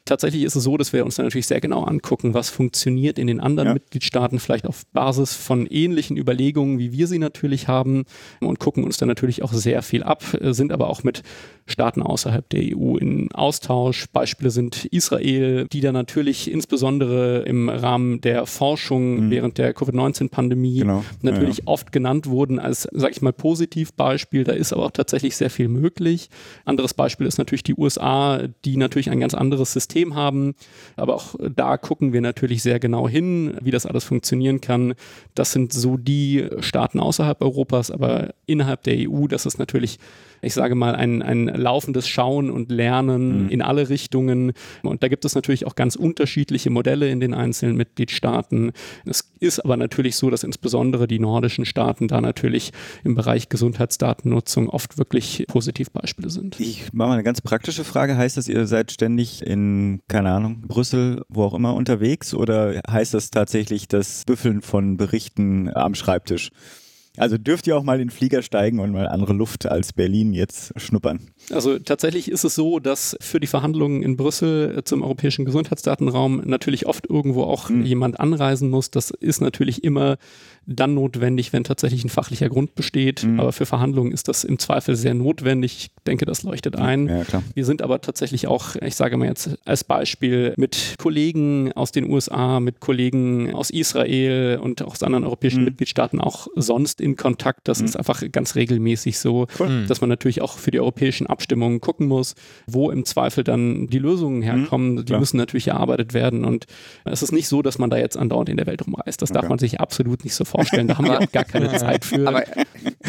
Tatsächlich ist es so, dass wir uns dann natürlich sehr genau angucken, was funktioniert in den anderen ja. Mitgliedstaaten, vielleicht auf Basis von ähnlichen Überlegungen, wie wir sie natürlich haben und gucken uns dann natürlich auch sehr viel ab, sind aber auch mit Staaten außerhalb der EU in Austausch. Beispiele sind Israel, die da natürlich insbesondere im Rahmen der Forschung mhm. während der Covid-19-Pandemie genau. natürlich ja, ja. oft genannt wurden als, sag ich mal, Positivbeispiel. Da ist aber auch tatsächlich sehr viel möglich. Anderes Beispiel ist natürlich die USA, die natürlich ein ganz anderes System haben. Aber auch da gucken wir natürlich sehr genau hin, wie das alles funktionieren kann. Das sind so die Staaten außerhalb Europas, aber innerhalb der EU, das ist natürlich ich sage mal, ein, ein laufendes Schauen und Lernen mhm. in alle Richtungen. Und da gibt es natürlich auch ganz unterschiedliche Modelle in den einzelnen Mitgliedstaaten. Es ist aber natürlich so, dass insbesondere die nordischen Staaten da natürlich im Bereich Gesundheitsdatennutzung oft wirklich Positivbeispiele sind. Ich mache mal eine ganz praktische Frage. Heißt das, ihr seid ständig in, keine Ahnung, Brüssel, wo auch immer unterwegs oder heißt das tatsächlich das Büffeln von Berichten am Schreibtisch? Also dürft ihr auch mal in den Flieger steigen und mal andere Luft als Berlin jetzt schnuppern. Also tatsächlich ist es so, dass für die Verhandlungen in Brüssel zum europäischen Gesundheitsdatenraum natürlich oft irgendwo auch mhm. jemand anreisen muss. Das ist natürlich immer dann notwendig, wenn tatsächlich ein fachlicher Grund besteht. Mhm. Aber für Verhandlungen ist das im Zweifel sehr notwendig. Ich denke, das leuchtet ein. Ja. Wir sind aber tatsächlich auch, ich sage mal jetzt als Beispiel, mit Kollegen aus den USA, mit Kollegen aus Israel und auch aus anderen europäischen mhm. Mitgliedstaaten auch sonst in Kontakt. Das mhm. ist einfach ganz regelmäßig so, cool. Dass man natürlich auch für die europäischen Abstimmungen gucken muss, wo im Zweifel dann die Lösungen mhm. herkommen. Die müssen natürlich erarbeitet werden. Und es ist nicht so, dass man da jetzt andauernd in der Welt rumreist. Das okay. darf man sich absolut nicht so vorstellen. Da haben wir auch gar keine Zeit für. Aber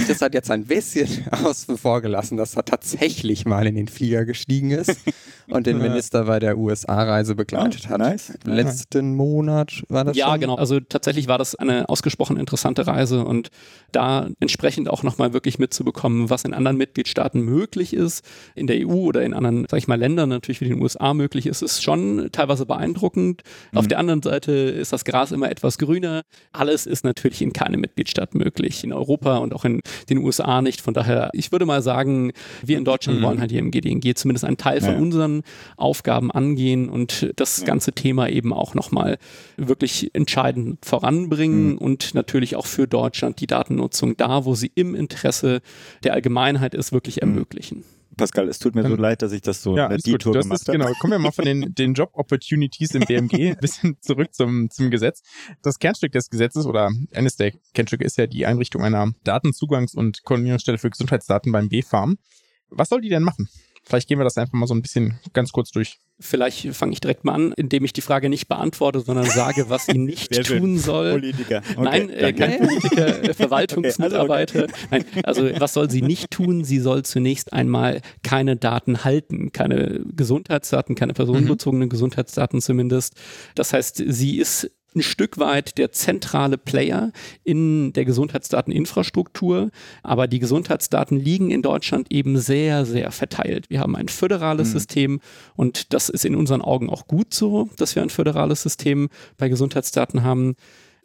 das hat jetzt ein bisschen außen vor gelassen, dass er tatsächlich mal in den Flieger gestiegen ist und den Minister bei der USA-Reise begleitet oh, hat. Nice. Letzten Monat war das Ja, schon? genau. Also tatsächlich war das eine ausgesprochen interessante Reise und da entsprechend auch nochmal wirklich mitzubekommen, was in anderen Mitgliedstaaten möglich ist, in der EU oder in anderen, sag ich mal, Ländern natürlich wie den USA möglich ist, ist schon teilweise beeindruckend. Mhm. Auf der anderen Seite ist das Gras immer etwas grüner. Alles ist natürlich in keinem Mitgliedstaat möglich. In Europa und auch in den USA nicht. Von daher, ich würde mal sagen, wir in Deutschland mhm. wollen halt hier im GDNG zumindest einen Teil von ja. unseren Aufgaben angehen und das ja. ganze Thema eben auch nochmal wirklich entscheidend voranbringen mhm. und natürlich auch für Deutschland die Datennutzung da, wo sie im Interesse der Allgemeinheit ist, wirklich mhm. ermöglichen. Pascal, es tut mir so leid, dass ich das so ja, die Tour gemacht habe. Genau, kommen wir mal von den, den Job-Opportunities im BMG ein bisschen zurück zum, zum Gesetz. Das Kernstück des Gesetzes oder eines der Kernstücke ist ja die Einrichtung einer Datenzugangs- und Koordinierungsstelle für Gesundheitsdaten beim B-Farm. Was soll die denn machen? Vielleicht gehen wir das einfach mal so ein bisschen ganz kurz durch. Vielleicht fange ich direkt mal an, indem ich die Frage nicht beantworte, sondern sage, was sie nicht tun soll. Politiker. Okay, Nein, äh, kein Politiker, äh, Verwaltungsmitarbeiter. Okay, also, okay. Nein, also was soll sie nicht tun? Sie soll zunächst einmal keine Daten halten, keine Gesundheitsdaten, keine personenbezogenen mhm. Gesundheitsdaten zumindest. Das heißt, sie ist ein Stück weit der zentrale Player in der Gesundheitsdateninfrastruktur. Aber die Gesundheitsdaten liegen in Deutschland eben sehr, sehr verteilt. Wir haben ein föderales mhm. System und das ist in unseren Augen auch gut so, dass wir ein föderales System bei Gesundheitsdaten haben.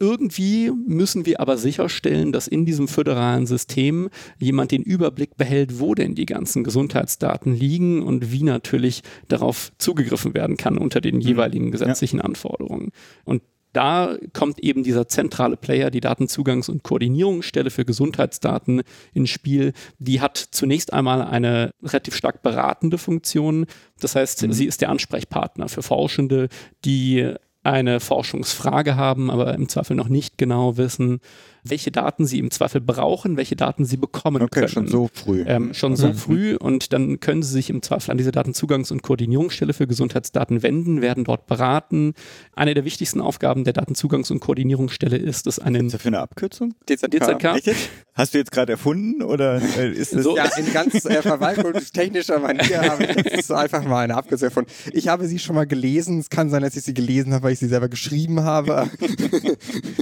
Irgendwie müssen wir aber sicherstellen, dass in diesem föderalen System jemand den Überblick behält, wo denn die ganzen Gesundheitsdaten liegen und wie natürlich darauf zugegriffen werden kann unter den mhm. jeweiligen gesetzlichen ja. Anforderungen. Und da kommt eben dieser zentrale Player, die Datenzugangs- und Koordinierungsstelle für Gesundheitsdaten ins Spiel. Die hat zunächst einmal eine relativ stark beratende Funktion. Das heißt, mhm. sie ist der Ansprechpartner für Forschende, die eine Forschungsfrage haben, aber im Zweifel noch nicht genau wissen, welche Daten sie im Zweifel brauchen, welche Daten sie bekommen okay, können. schon so früh. Ähm, schon so früh und dann können sie sich im Zweifel an diese Datenzugangs- und Koordinierungsstelle für Gesundheitsdaten wenden, werden dort beraten. Eine der wichtigsten Aufgaben der Datenzugangs- und Koordinierungsstelle ist es einen... Was ist das für eine Abkürzung? DZK. DZK. Hast du jetzt gerade erfunden oder äh, ist das... So, ja, in ganz äh, verwaltungstechnischer Manier habe ich jetzt einfach mal eine Abkürzung erfunden. Ich habe sie schon mal gelesen. Es kann sein, dass ich sie gelesen habe, weil ich sie selber geschrieben habe.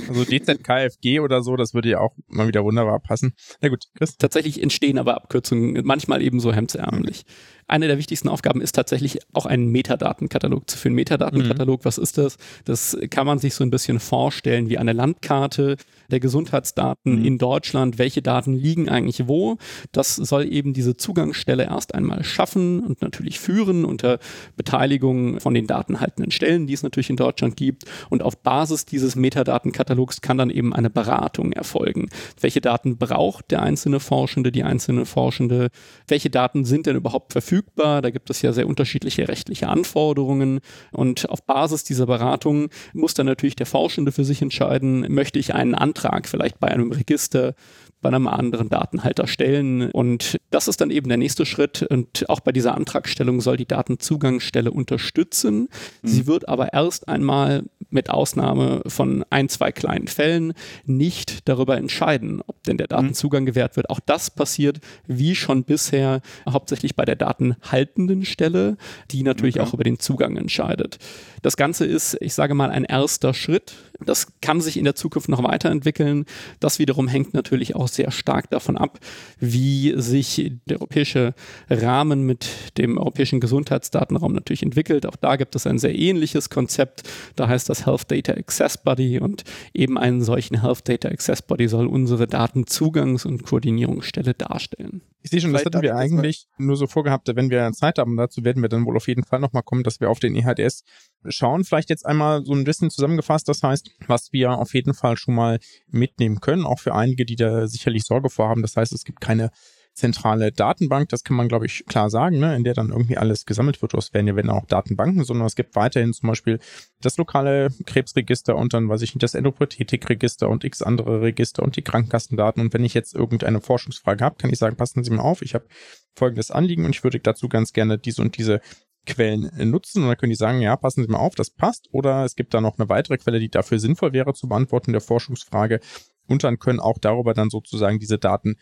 also DZKFG oder so so, das würde ja auch mal wieder wunderbar passen. Na gut, Chris. Tatsächlich entstehen aber Abkürzungen manchmal eben so hemdsärmlich. Eine der wichtigsten Aufgaben ist tatsächlich auch einen Metadatenkatalog zu führen. Metadatenkatalog, mhm. was ist das? Das kann man sich so ein bisschen vorstellen wie eine Landkarte der Gesundheitsdaten mhm. in Deutschland. Welche Daten liegen eigentlich wo? Das soll eben diese Zugangsstelle erst einmal schaffen und natürlich führen unter Beteiligung von den datenhaltenden Stellen, die es natürlich in Deutschland gibt. Und auf Basis dieses Metadatenkatalogs kann dann eben eine Beratung erfolgen. Welche Daten braucht der einzelne Forschende, die einzelne Forschende? Welche Daten sind denn überhaupt verfügbar? Verfügbar. Da gibt es ja sehr unterschiedliche rechtliche Anforderungen. Und auf Basis dieser Beratung muss dann natürlich der Forschende für sich entscheiden, möchte ich einen Antrag vielleicht bei einem Register bei einem anderen Datenhalter stellen. Und das ist dann eben der nächste Schritt. Und auch bei dieser Antragstellung soll die Datenzugangsstelle unterstützen. Mhm. Sie wird aber erst einmal mit Ausnahme von ein, zwei kleinen Fällen nicht darüber entscheiden, ob denn der mhm. Datenzugang gewährt wird. Auch das passiert wie schon bisher hauptsächlich bei der datenhaltenden Stelle, die natürlich okay. auch über den Zugang entscheidet. Das Ganze ist, ich sage mal, ein erster Schritt. Das kann sich in der Zukunft noch weiterentwickeln. Das wiederum hängt natürlich auch sehr stark davon ab, wie sich der europäische Rahmen mit dem europäischen Gesundheitsdatenraum natürlich entwickelt. Auch da gibt es ein sehr ähnliches Konzept. Da heißt das Health Data Access Body und eben einen solchen Health Data Access Body soll unsere Datenzugangs- und Koordinierungsstelle darstellen. Ich sehe schon, das hatten wir eigentlich nur so vorgehabt, wenn wir Zeit haben. Dazu werden wir dann wohl auf jeden Fall nochmal kommen, dass wir auf den EHDS schauen. Vielleicht jetzt einmal so ein bisschen zusammengefasst. Das heißt, was wir auf jeden Fall schon mal mitnehmen können, auch für einige, die da sicherlich Sorge vorhaben. Das heißt, es gibt keine zentrale Datenbank, das kann man, glaube ich, klar sagen, ne, in der dann irgendwie alles gesammelt wird. Es werden ja wenn auch Datenbanken, sondern es gibt weiterhin zum Beispiel das lokale Krebsregister und dann, weiß ich nicht, das Endoprothetikregister und x andere Register und die Krankenkassendaten. Und wenn ich jetzt irgendeine Forschungsfrage habe, kann ich sagen, passen Sie mal auf, ich habe folgendes Anliegen und ich würde dazu ganz gerne diese und diese Quellen nutzen und dann können die sagen, ja, passen Sie mal auf, das passt. Oder es gibt da noch eine weitere Quelle, die dafür sinnvoll wäre zu beantworten der Forschungsfrage. Und dann können auch darüber dann sozusagen diese Daten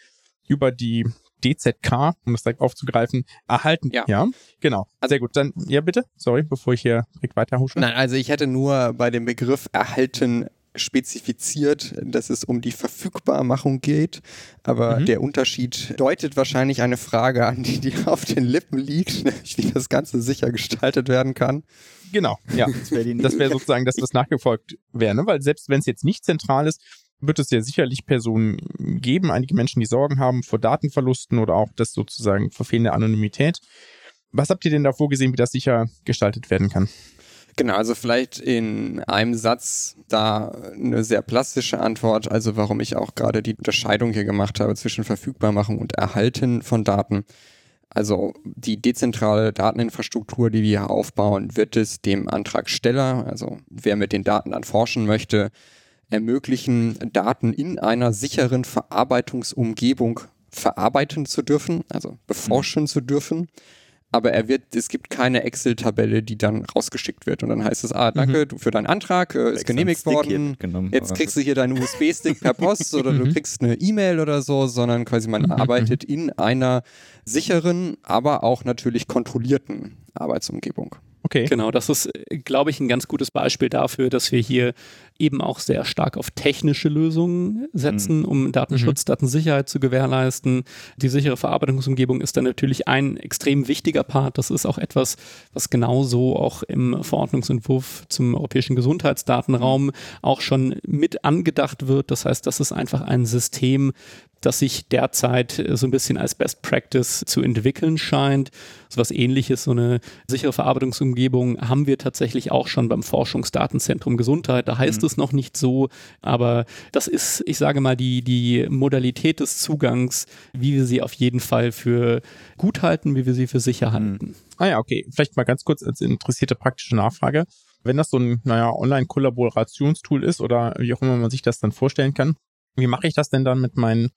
über die DZK, um das direkt aufzugreifen, erhalten. Ja. ja, genau. Also, Sehr gut. Dann, ja, bitte. Sorry, bevor ich hier direkt weiterhusche. Nein, also ich hätte nur bei dem Begriff erhalten spezifiziert, dass es um die Verfügbarmachung geht. Aber mhm. der Unterschied deutet wahrscheinlich eine Frage an, die, die auf den Lippen liegt, nämlich wie das Ganze sicher gestaltet werden kann. Genau, ja. Das wäre wär sozusagen das, was nachgefolgt wäre, ne? weil selbst wenn es jetzt nicht zentral ist, wird es ja sicherlich Personen geben, einige Menschen, die Sorgen haben vor Datenverlusten oder auch das sozusagen verfehlende Anonymität. Was habt ihr denn da vorgesehen, wie das sicher gestaltet werden kann? Genau, also vielleicht in einem Satz da eine sehr plastische Antwort, also warum ich auch gerade die Unterscheidung hier gemacht habe zwischen Verfügbarmachung und Erhalten von Daten. Also die dezentrale Dateninfrastruktur, die wir hier aufbauen, wird es dem Antragsteller, also wer mit den Daten dann forschen möchte, ermöglichen, Daten in einer sicheren Verarbeitungsumgebung verarbeiten zu dürfen, also beforschen mhm. zu dürfen aber er wird, es gibt keine Excel-Tabelle, die dann rausgeschickt wird. Und dann heißt es, ah, danke mhm. für deinen Antrag, äh, ist genehmigt worden. Jetzt kriegst du hier deinen USB-Stick per Post oder du mhm. kriegst eine E-Mail oder so, sondern quasi man mhm. arbeitet in einer sicheren, aber auch natürlich kontrollierten Arbeitsumgebung. Okay. Genau, das ist, glaube ich, ein ganz gutes Beispiel dafür, dass wir hier eben auch sehr stark auf technische Lösungen setzen, mhm. um Datenschutz, mhm. Datensicherheit zu gewährleisten. Die sichere Verarbeitungsumgebung ist dann natürlich ein extrem wichtiger Part. Das ist auch etwas, was genauso auch im Verordnungsentwurf zum europäischen Gesundheitsdatenraum auch schon mit angedacht wird. Das heißt, das ist einfach ein System, das sich derzeit äh, so ein bisschen als Best Practice zu entwickeln scheint. So was ähnliches, so eine sichere Verarbeitungsumgebung haben wir tatsächlich auch schon beim Forschungsdatenzentrum Gesundheit. Da heißt mhm. es noch nicht so, aber das ist, ich sage mal, die, die Modalität des Zugangs, wie wir sie auf jeden Fall für gut halten, wie wir sie für sicher halten. Mhm. Ah ja, okay. Vielleicht mal ganz kurz als interessierte praktische Nachfrage. Wenn das so ein, naja, Online-Kollaborationstool ist oder wie auch immer man sich das dann vorstellen kann, wie mache ich das denn dann mit meinen,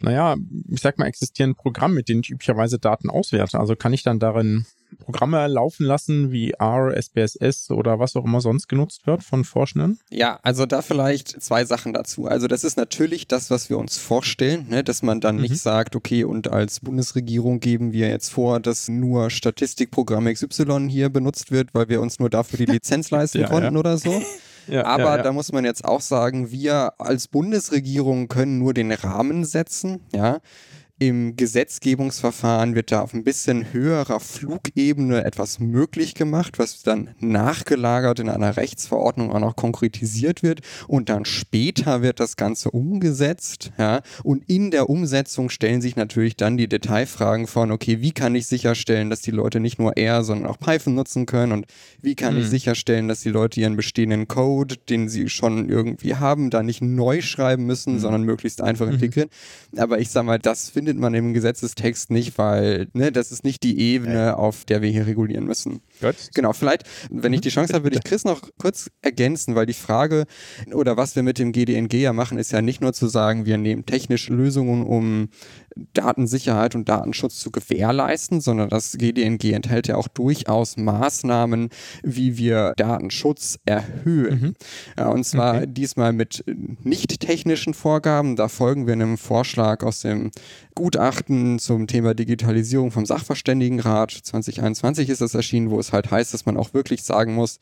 naja, ich sag mal, existierenden Programmen, mit denen ich üblicherweise Daten auswerte? Also kann ich dann darin Programme laufen lassen wie R, SPSS oder was auch immer sonst genutzt wird von Forschenden? Ja, also da vielleicht zwei Sachen dazu. Also das ist natürlich das, was wir uns vorstellen, ne? dass man dann mhm. nicht sagt, okay, und als Bundesregierung geben wir jetzt vor, dass nur Statistikprogramm XY hier benutzt wird, weil wir uns nur dafür die Lizenz leisten ja, konnten ja. oder so. Ja, Aber ja, da muss man jetzt auch sagen, wir als Bundesregierung können nur den Rahmen setzen, ja. Im Gesetzgebungsverfahren wird da auf ein bisschen höherer Flugebene etwas möglich gemacht, was dann nachgelagert in einer Rechtsverordnung auch noch konkretisiert wird und dann später wird das Ganze umgesetzt, ja, und in der Umsetzung stellen sich natürlich dann die Detailfragen von, okay, wie kann ich sicherstellen, dass die Leute nicht nur R, sondern auch Python nutzen können und wie kann mhm. ich sicherstellen, dass die Leute ihren bestehenden Code, den sie schon irgendwie haben, da nicht neu schreiben müssen, mhm. sondern möglichst einfach mhm. integrieren. Aber ich sag mal, das finde findet man im Gesetzestext nicht, weil ne, das ist nicht die Ebene, auf der wir hier regulieren müssen. Gut. Genau, vielleicht, wenn ich die Chance habe, würde ich Chris noch kurz ergänzen, weil die Frage oder was wir mit dem GDNG ja machen, ist ja nicht nur zu sagen, wir nehmen technische Lösungen, um Datensicherheit und Datenschutz zu gewährleisten, sondern das GDNG enthält ja auch durchaus Maßnahmen, wie wir Datenschutz erhöhen. Mhm. Ja, und zwar okay. diesmal mit nicht technischen Vorgaben. Da folgen wir einem Vorschlag aus dem Gutachten zum Thema Digitalisierung vom Sachverständigenrat 2021 ist das erschienen, wo es halt heißt, dass man auch wirklich sagen muss,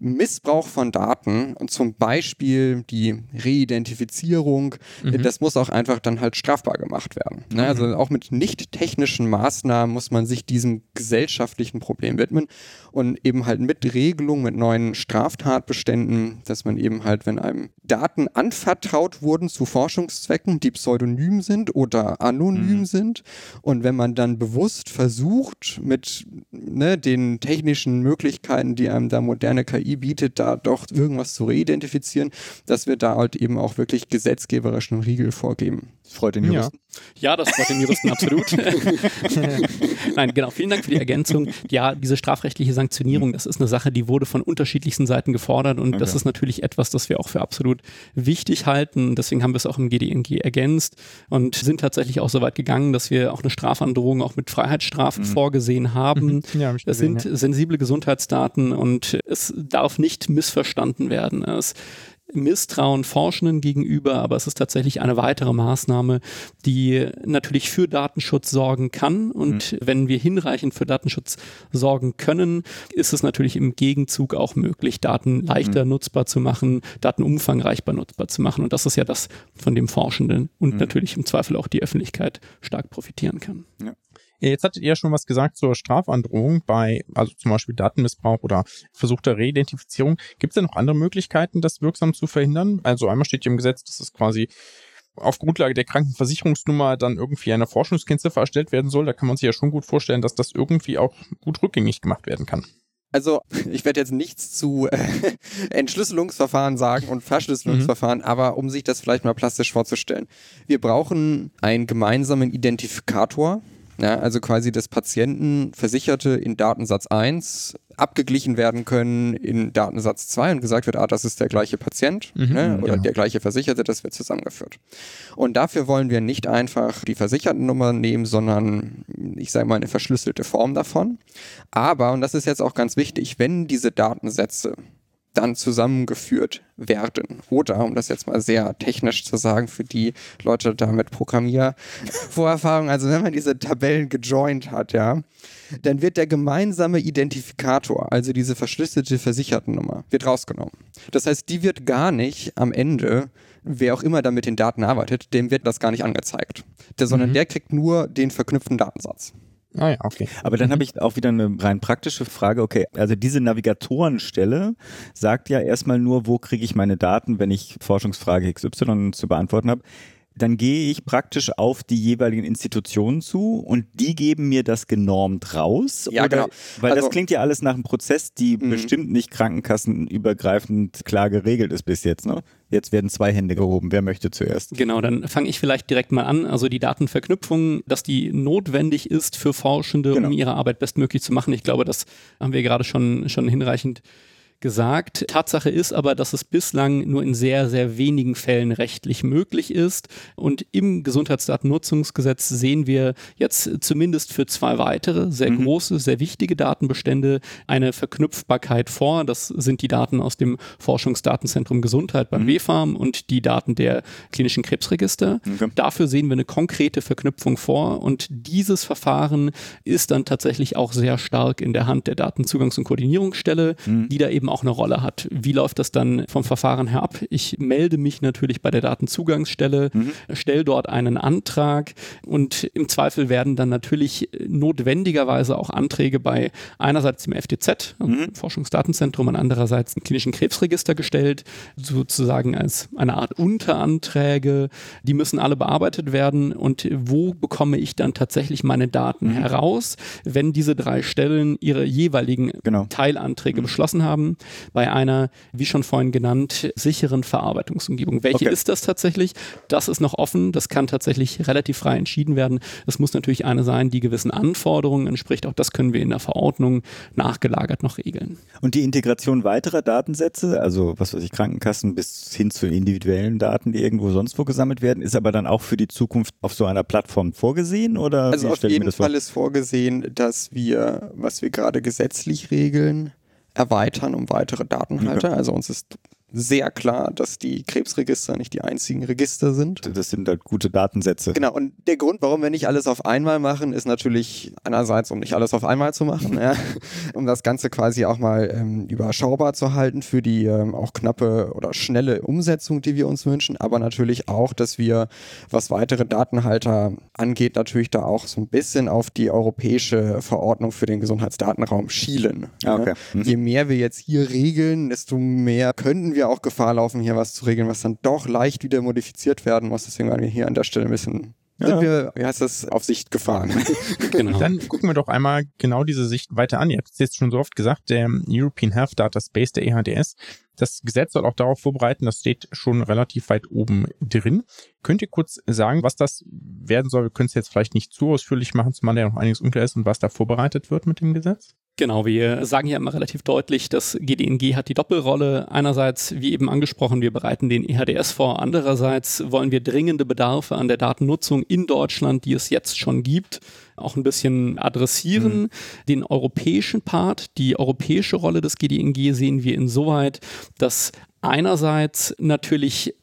Missbrauch von Daten und zum Beispiel die Reidentifizierung, mhm. das muss auch einfach dann halt strafbar gemacht werden. Ne? Mhm. Also auch mit nicht technischen Maßnahmen muss man sich diesem gesellschaftlichen Problem widmen und eben halt mit Regelungen, mit neuen Straftatbeständen, dass man eben halt, wenn einem Daten anvertraut wurden zu Forschungszwecken, die pseudonym sind oder anonym mhm. sind und wenn man dann bewusst versucht, mit ne, den technischen Möglichkeiten, die einem da moderne KI KI bietet, da doch irgendwas zu reidentifizieren, dass wir da halt eben auch wirklich gesetzgeberischen Riegel vorgeben. Das freut den Juristen. Ja, ja das freut den Juristen absolut. Nein, genau. Vielen Dank für die Ergänzung. Ja, diese strafrechtliche Sanktionierung, das ist eine Sache, die wurde von unterschiedlichsten Seiten gefordert und okay. das ist natürlich etwas, das wir auch für absolut wichtig halten. Deswegen haben wir es auch im GDNG ergänzt und sind tatsächlich auch so weit gegangen, dass wir auch eine Strafandrohung auch mit Freiheitsstrafen mhm. vorgesehen haben. Mhm. Ja, hab das sind ja. sensible Gesundheitsdaten und es darf nicht missverstanden werden. Es Misstrauen Forschenden gegenüber, aber es ist tatsächlich eine weitere Maßnahme, die natürlich für Datenschutz sorgen kann. Und mhm. wenn wir hinreichend für Datenschutz sorgen können, ist es natürlich im Gegenzug auch möglich, Daten leichter mhm. nutzbar zu machen, Daten umfangreichbar nutzbar zu machen. Und das ist ja das, von dem Forschenden und mhm. natürlich im Zweifel auch die Öffentlichkeit stark profitieren kann. Ja. Jetzt hattet ihr ja schon was gesagt zur Strafandrohung bei, also zum Beispiel Datenmissbrauch oder versuchter Reidentifizierung. Gibt es denn noch andere Möglichkeiten, das wirksam zu verhindern? Also einmal steht hier im Gesetz, dass es quasi auf Grundlage der Krankenversicherungsnummer dann irgendwie eine Forschungskennziffer erstellt werden soll. Da kann man sich ja schon gut vorstellen, dass das irgendwie auch gut rückgängig gemacht werden kann. Also, ich werde jetzt nichts zu äh, Entschlüsselungsverfahren sagen und Verschlüsselungsverfahren, mhm. aber um sich das vielleicht mal plastisch vorzustellen. Wir brauchen einen gemeinsamen Identifikator, ja, also quasi des Patienten Versicherte in Datensatz 1 abgeglichen werden können in Datensatz 2 und gesagt wird, ah, das ist der gleiche Patient mhm, ne, oder genau. der gleiche Versicherte, das wird zusammengeführt. Und dafür wollen wir nicht einfach die Versichertennummer nehmen, sondern ich sage mal eine verschlüsselte Form davon. Aber, und das ist jetzt auch ganz wichtig, wenn diese Datensätze dann zusammengeführt werden. Oder, um das jetzt mal sehr technisch zu sagen, für die Leute da mit Programmiervorerfahrung, also wenn man diese Tabellen gejoint hat, ja, dann wird der gemeinsame Identifikator, also diese verschlüsselte Versichertennummer, wird rausgenommen. Das heißt, die wird gar nicht am Ende, wer auch immer da mit den Daten arbeitet, dem wird das gar nicht angezeigt. Der, sondern mhm. der kriegt nur den verknüpften Datensatz. Ah ja, okay. Aber dann habe ich auch wieder eine rein praktische Frage. Okay, also diese Navigatorenstelle sagt ja erstmal nur, wo kriege ich meine Daten, wenn ich Forschungsfrage XY zu beantworten habe dann gehe ich praktisch auf die jeweiligen Institutionen zu und die geben mir das genormt raus. Ja, oder? genau. Weil also, das klingt ja alles nach einem Prozess, die mhm. bestimmt nicht krankenkassenübergreifend klar geregelt ist bis jetzt. Ne? Jetzt werden zwei Hände gehoben. Wer möchte zuerst? Genau, dann fange ich vielleicht direkt mal an. Also die Datenverknüpfung, dass die notwendig ist für Forschende, genau. um ihre Arbeit bestmöglich zu machen. Ich glaube, das haben wir gerade schon, schon hinreichend gesagt. Tatsache ist aber, dass es bislang nur in sehr, sehr wenigen Fällen rechtlich möglich ist. Und im Gesundheitsdatennutzungsgesetz sehen wir jetzt zumindest für zwei weitere sehr mhm. große, sehr wichtige Datenbestände eine Verknüpfbarkeit vor. Das sind die Daten aus dem Forschungsdatenzentrum Gesundheit beim mhm. WFARM und die Daten der klinischen Krebsregister. Okay. Dafür sehen wir eine konkrete Verknüpfung vor und dieses Verfahren ist dann tatsächlich auch sehr stark in der Hand der Datenzugangs- und Koordinierungsstelle, mhm. die da eben auch eine Rolle hat. Wie läuft das dann vom Verfahren her ab? Ich melde mich natürlich bei der Datenzugangsstelle, mhm. stelle dort einen Antrag und im Zweifel werden dann natürlich notwendigerweise auch Anträge bei einerseits dem FDZ, also mhm. Forschungsdatenzentrum, und andererseits im klinischen Krebsregister gestellt, sozusagen als eine Art Unteranträge. Die müssen alle bearbeitet werden und wo bekomme ich dann tatsächlich meine Daten mhm. heraus, wenn diese drei Stellen ihre jeweiligen genau. Teilanträge mhm. beschlossen haben bei einer, wie schon vorhin genannt, sicheren Verarbeitungsumgebung. Welche okay. ist das tatsächlich? Das ist noch offen. Das kann tatsächlich relativ frei entschieden werden. Es muss natürlich eine sein, die gewissen Anforderungen entspricht. Auch das können wir in der Verordnung nachgelagert noch regeln. Und die Integration weiterer Datensätze, also was weiß ich, Krankenkassen bis hin zu individuellen Daten, die irgendwo sonst wo gesammelt werden, ist aber dann auch für die Zukunft auf so einer Plattform vorgesehen oder? Also auf jeden Fall ist vorgesehen, dass wir, was wir gerade gesetzlich regeln, erweitern um weitere Datenhalter. Okay. Also uns ist sehr klar, dass die Krebsregister nicht die einzigen Register sind. Das sind halt gute Datensätze. Genau, und der Grund, warum wir nicht alles auf einmal machen, ist natürlich einerseits, um nicht alles auf einmal zu machen, ja, um das Ganze quasi auch mal ähm, überschaubar zu halten für die ähm, auch knappe oder schnelle Umsetzung, die wir uns wünschen, aber natürlich auch, dass wir, was weitere Datenhalter angeht, natürlich da auch so ein bisschen auf die europäische Verordnung für den Gesundheitsdatenraum schielen. Ah, okay. mhm. Je mehr wir jetzt hier regeln, desto mehr könnten wir wir auch Gefahr laufen, hier was zu regeln, was dann doch leicht wieder modifiziert werden muss. Deswegen waren wir hier an der Stelle ein bisschen ja. sind wir, wie heißt das, auf Sicht gefahren. genau. Dann gucken wir doch einmal genau diese Sicht weiter an. Ihr habt es jetzt schon so oft gesagt, der European Health Data Space, der EHDS, das Gesetz soll auch darauf vorbereiten, das steht schon relativ weit oben drin. Könnt ihr kurz sagen, was das werden soll? Wir können es jetzt vielleicht nicht zu ausführlich machen, zumal ja noch einiges unklar ist und was da vorbereitet wird mit dem Gesetz? Genau, wir sagen hier immer relativ deutlich, dass GDNG hat die Doppelrolle. Einerseits, wie eben angesprochen, wir bereiten den EHDS vor. Andererseits wollen wir dringende Bedarfe an der Datennutzung in Deutschland, die es jetzt schon gibt, auch ein bisschen adressieren. Mhm. Den europäischen Part, die europäische Rolle des GDNG sehen wir insoweit, dass einerseits natürlich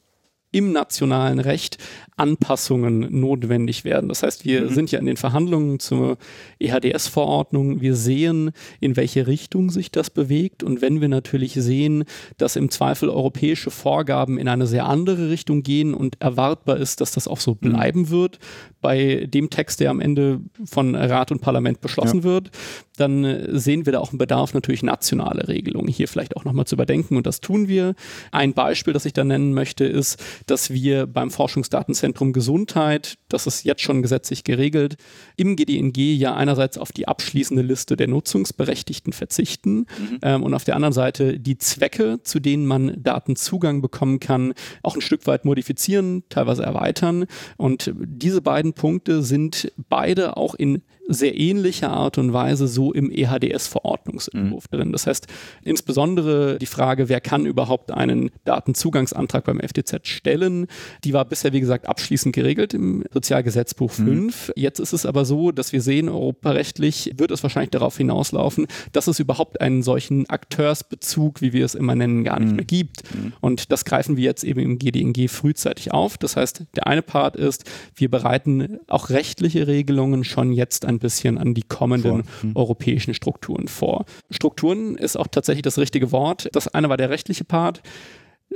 im nationalen Recht Anpassungen notwendig werden. Das heißt, wir mhm. sind ja in den Verhandlungen zur EHDS-Verordnung. Wir sehen, in welche Richtung sich das bewegt. Und wenn wir natürlich sehen, dass im Zweifel europäische Vorgaben in eine sehr andere Richtung gehen und erwartbar ist, dass das auch so mhm. bleiben wird, bei dem Text, der am Ende von Rat und Parlament beschlossen ja. wird, dann äh, sehen wir da auch einen Bedarf, natürlich nationale Regelungen hier vielleicht auch nochmal zu überdenken und das tun wir. Ein Beispiel, das ich da nennen möchte, ist, dass wir beim Forschungsdatenzentrum Gesundheit, das ist jetzt schon gesetzlich geregelt, im GDNG ja einerseits auf die abschließende Liste der Nutzungsberechtigten verzichten mhm. ähm, und auf der anderen Seite die Zwecke, zu denen man Datenzugang bekommen kann, auch ein Stück weit modifizieren, teilweise erweitern. Und diese beiden Punkte sind beide auch in sehr ähnlicher Art und Weise so im EHDS-Verordnungsentwurf mhm. drin. Das heißt, insbesondere die Frage, wer kann überhaupt einen Datenzugangsantrag beim FTZ stellen, die war bisher, wie gesagt, abschließend geregelt im Sozialgesetzbuch 5. Mhm. Jetzt ist es aber so, dass wir sehen, europarechtlich wird es wahrscheinlich darauf hinauslaufen, dass es überhaupt einen solchen Akteursbezug, wie wir es immer nennen, gar nicht mhm. mehr gibt. Mhm. Und das greifen wir jetzt eben im GDNG frühzeitig auf. Das heißt, der eine Part ist, wir bereiten auch rechtliche Regelungen schon jetzt ein bisschen an die kommenden hm. europäischen Strukturen vor. Strukturen ist auch tatsächlich das richtige Wort. Das eine war der rechtliche Part.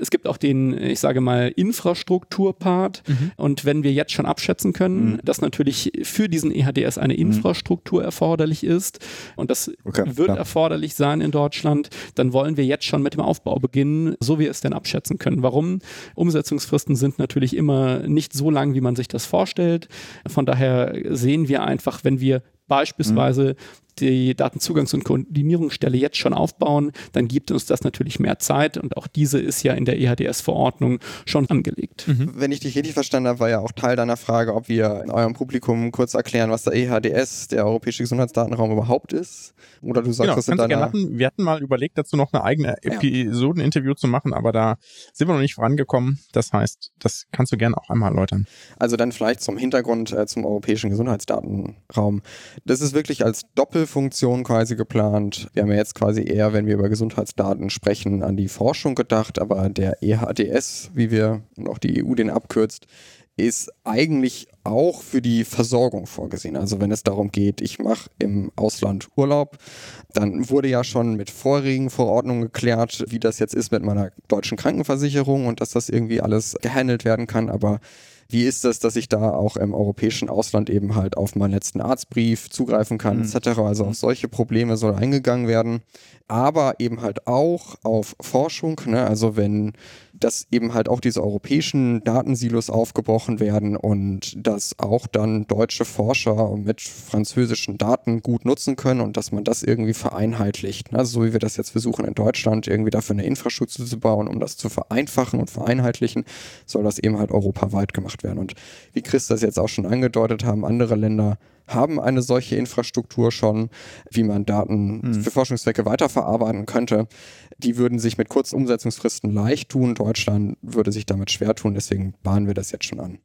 Es gibt auch den, ich sage mal, Infrastrukturpart. Mhm. Und wenn wir jetzt schon abschätzen können, mhm. dass natürlich für diesen EHDS eine mhm. Infrastruktur mhm. erforderlich ist und das okay, wird klar. erforderlich sein in Deutschland, dann wollen wir jetzt schon mit dem Aufbau beginnen, so wir es denn abschätzen können. Warum? Umsetzungsfristen sind natürlich immer nicht so lang, wie man sich das vorstellt. Von daher sehen wir einfach, wenn wir beispielsweise die Datenzugangs- und Koordinierungsstelle jetzt schon aufbauen, dann gibt uns das natürlich mehr Zeit und auch diese ist ja in der EHDS-Verordnung schon angelegt. Mhm. Wenn ich dich richtig verstanden habe, war ja auch Teil deiner Frage, ob wir in eurem Publikum kurz erklären, was der EHDS, der Europäische Gesundheitsdatenraum, überhaupt ist. Oder du sagst genau, das in deiner... machen. Wir hatten mal überlegt, dazu noch eine eigene Episodeninterview zu machen, aber da sind wir noch nicht vorangekommen. Das heißt, das kannst du gerne auch einmal erläutern. Also dann vielleicht zum Hintergrund äh, zum Europäischen Gesundheitsdatenraum. Das ist wirklich als Doppel Funktion quasi geplant. Wir haben ja jetzt quasi eher, wenn wir über Gesundheitsdaten sprechen, an die Forschung gedacht, aber der EHDS, wie wir und auch die EU den abkürzt, ist eigentlich auch für die Versorgung vorgesehen. Also wenn es darum geht, ich mache im Ausland Urlaub, dann wurde ja schon mit vorherigen Verordnungen geklärt, wie das jetzt ist mit meiner deutschen Krankenversicherung und dass das irgendwie alles gehandelt werden kann. Aber wie ist es, dass ich da auch im europäischen Ausland eben halt auf meinen letzten Arztbrief zugreifen kann, mhm. etc. Also auf solche Probleme soll eingegangen werden, aber eben halt auch auf Forschung, ne? also wenn dass eben halt auch diese europäischen Datensilos aufgebrochen werden und dass auch dann deutsche Forscher mit französischen Daten gut nutzen können und dass man das irgendwie vereinheitlicht. Also so wie wir das jetzt versuchen in Deutschland irgendwie dafür eine Infrastruktur zu bauen, um das zu vereinfachen und vereinheitlichen, soll das eben halt europaweit gemacht werden. Und wie Chris das jetzt auch schon angedeutet haben, andere Länder haben eine solche Infrastruktur schon, wie man Daten mhm. für Forschungszwecke weiterverarbeiten könnte die würden sich mit kurzen Umsetzungsfristen leicht tun. Deutschland würde sich damit schwer tun, deswegen bahnen wir das jetzt schon an.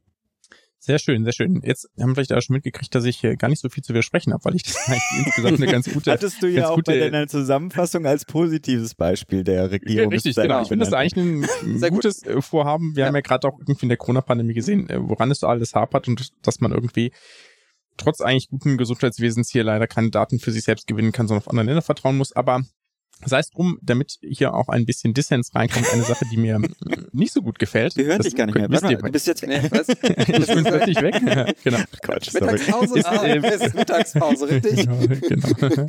Sehr schön, sehr schön. Jetzt haben wir vielleicht auch schon mitgekriegt, dass ich hier gar nicht so viel zu widersprechen habe, weil ich das eigentlich insgesamt eine ganz gute. Hattest du ja auch bei deiner Zusammenfassung als positives Beispiel der Regierung. Richtig, genau. Ich finde das eigentlich ein sehr gutes gut. Äh, Vorhaben. Wir ja. haben ja gerade auch irgendwie in der Corona-Pandemie gesehen, äh, woran es so alles hapert und dass man irgendwie trotz eigentlich guten Gesundheitswesens hier leider keine Daten für sich selbst gewinnen kann, sondern auf andere Länder vertrauen muss. Aber Sei es drum, damit hier auch ein bisschen Dissens reinkommt, eine Sache, die mir nicht so gut gefällt. Wir hören dich gar nicht mehr. Warte mal, du bist jetzt nee, was? ich bin plötzlich weg. genau. Quatsch, Mittagspause, ist, ah, ist Mittagspause, richtig? Genau, genau.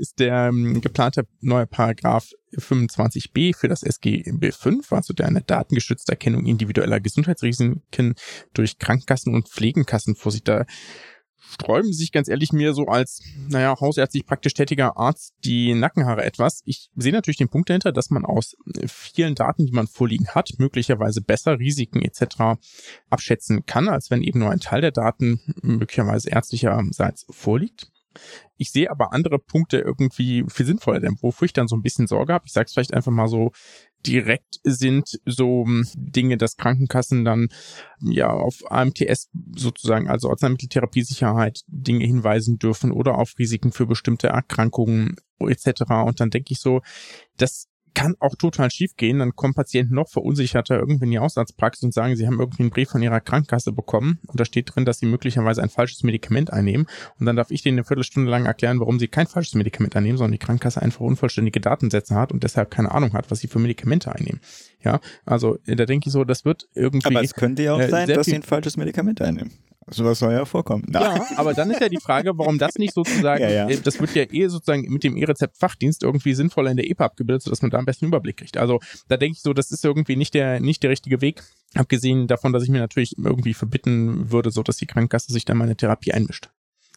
Ist der ähm, geplante neue Paragraph 25b für das SGB 5, also der eine datengeschützte Erkennung individueller Gesundheitsrisiken durch Krankenkassen und Pflegenkassen vorsieht. Da sträuben sich ganz ehrlich mir so als, naja, hausärztlich praktisch tätiger Arzt die Nackenhaare etwas. Ich sehe natürlich den Punkt dahinter, dass man aus vielen Daten, die man vorliegen hat, möglicherweise besser Risiken etc. abschätzen kann, als wenn eben nur ein Teil der Daten möglicherweise ärztlicherseits vorliegt. Ich sehe aber andere Punkte irgendwie viel sinnvoller, denn wofür ich dann so ein bisschen Sorge habe, ich sage es vielleicht einfach mal so direkt sind so hm, Dinge, dass Krankenkassen dann ja auf AMTS sozusagen, also Arzneimitteltherapiesicherheit, Dinge hinweisen dürfen oder auf Risiken für bestimmte Erkrankungen etc. Und dann denke ich so, das kann auch total schief gehen. Dann kommen Patienten noch verunsicherter irgendwie in die Ausarztpraxis und sagen, sie haben irgendwie einen Brief von ihrer Krankenkasse bekommen und da steht drin, dass sie möglicherweise ein falsches Medikament einnehmen. Und dann darf ich denen eine Viertelstunde lang erklären, warum sie kein falsches Medikament einnehmen, sondern die Krankenkasse einfach unvollständige Datensätze hat und deshalb keine Ahnung hat, was sie für Medikamente einnehmen. Ja, also da denke ich so, das wird irgendwie. Aber es könnte ja auch äh, sein, dass sie ein falsches Medikament einnehmen. Sowas soll ja vorkommen. Na. Ja, aber dann ist ja die Frage, warum das nicht sozusagen, ja, ja. Äh, das wird ja eh sozusagen mit dem E-Rezept-Fachdienst irgendwie sinnvoller in der EPA abgebildet, sodass man da am besten Überblick kriegt. Also da denke ich so, das ist irgendwie nicht der, nicht der richtige Weg. Abgesehen davon, dass ich mir natürlich irgendwie verbitten würde, so dass die Krankenkasse sich dann meine Therapie einmischt.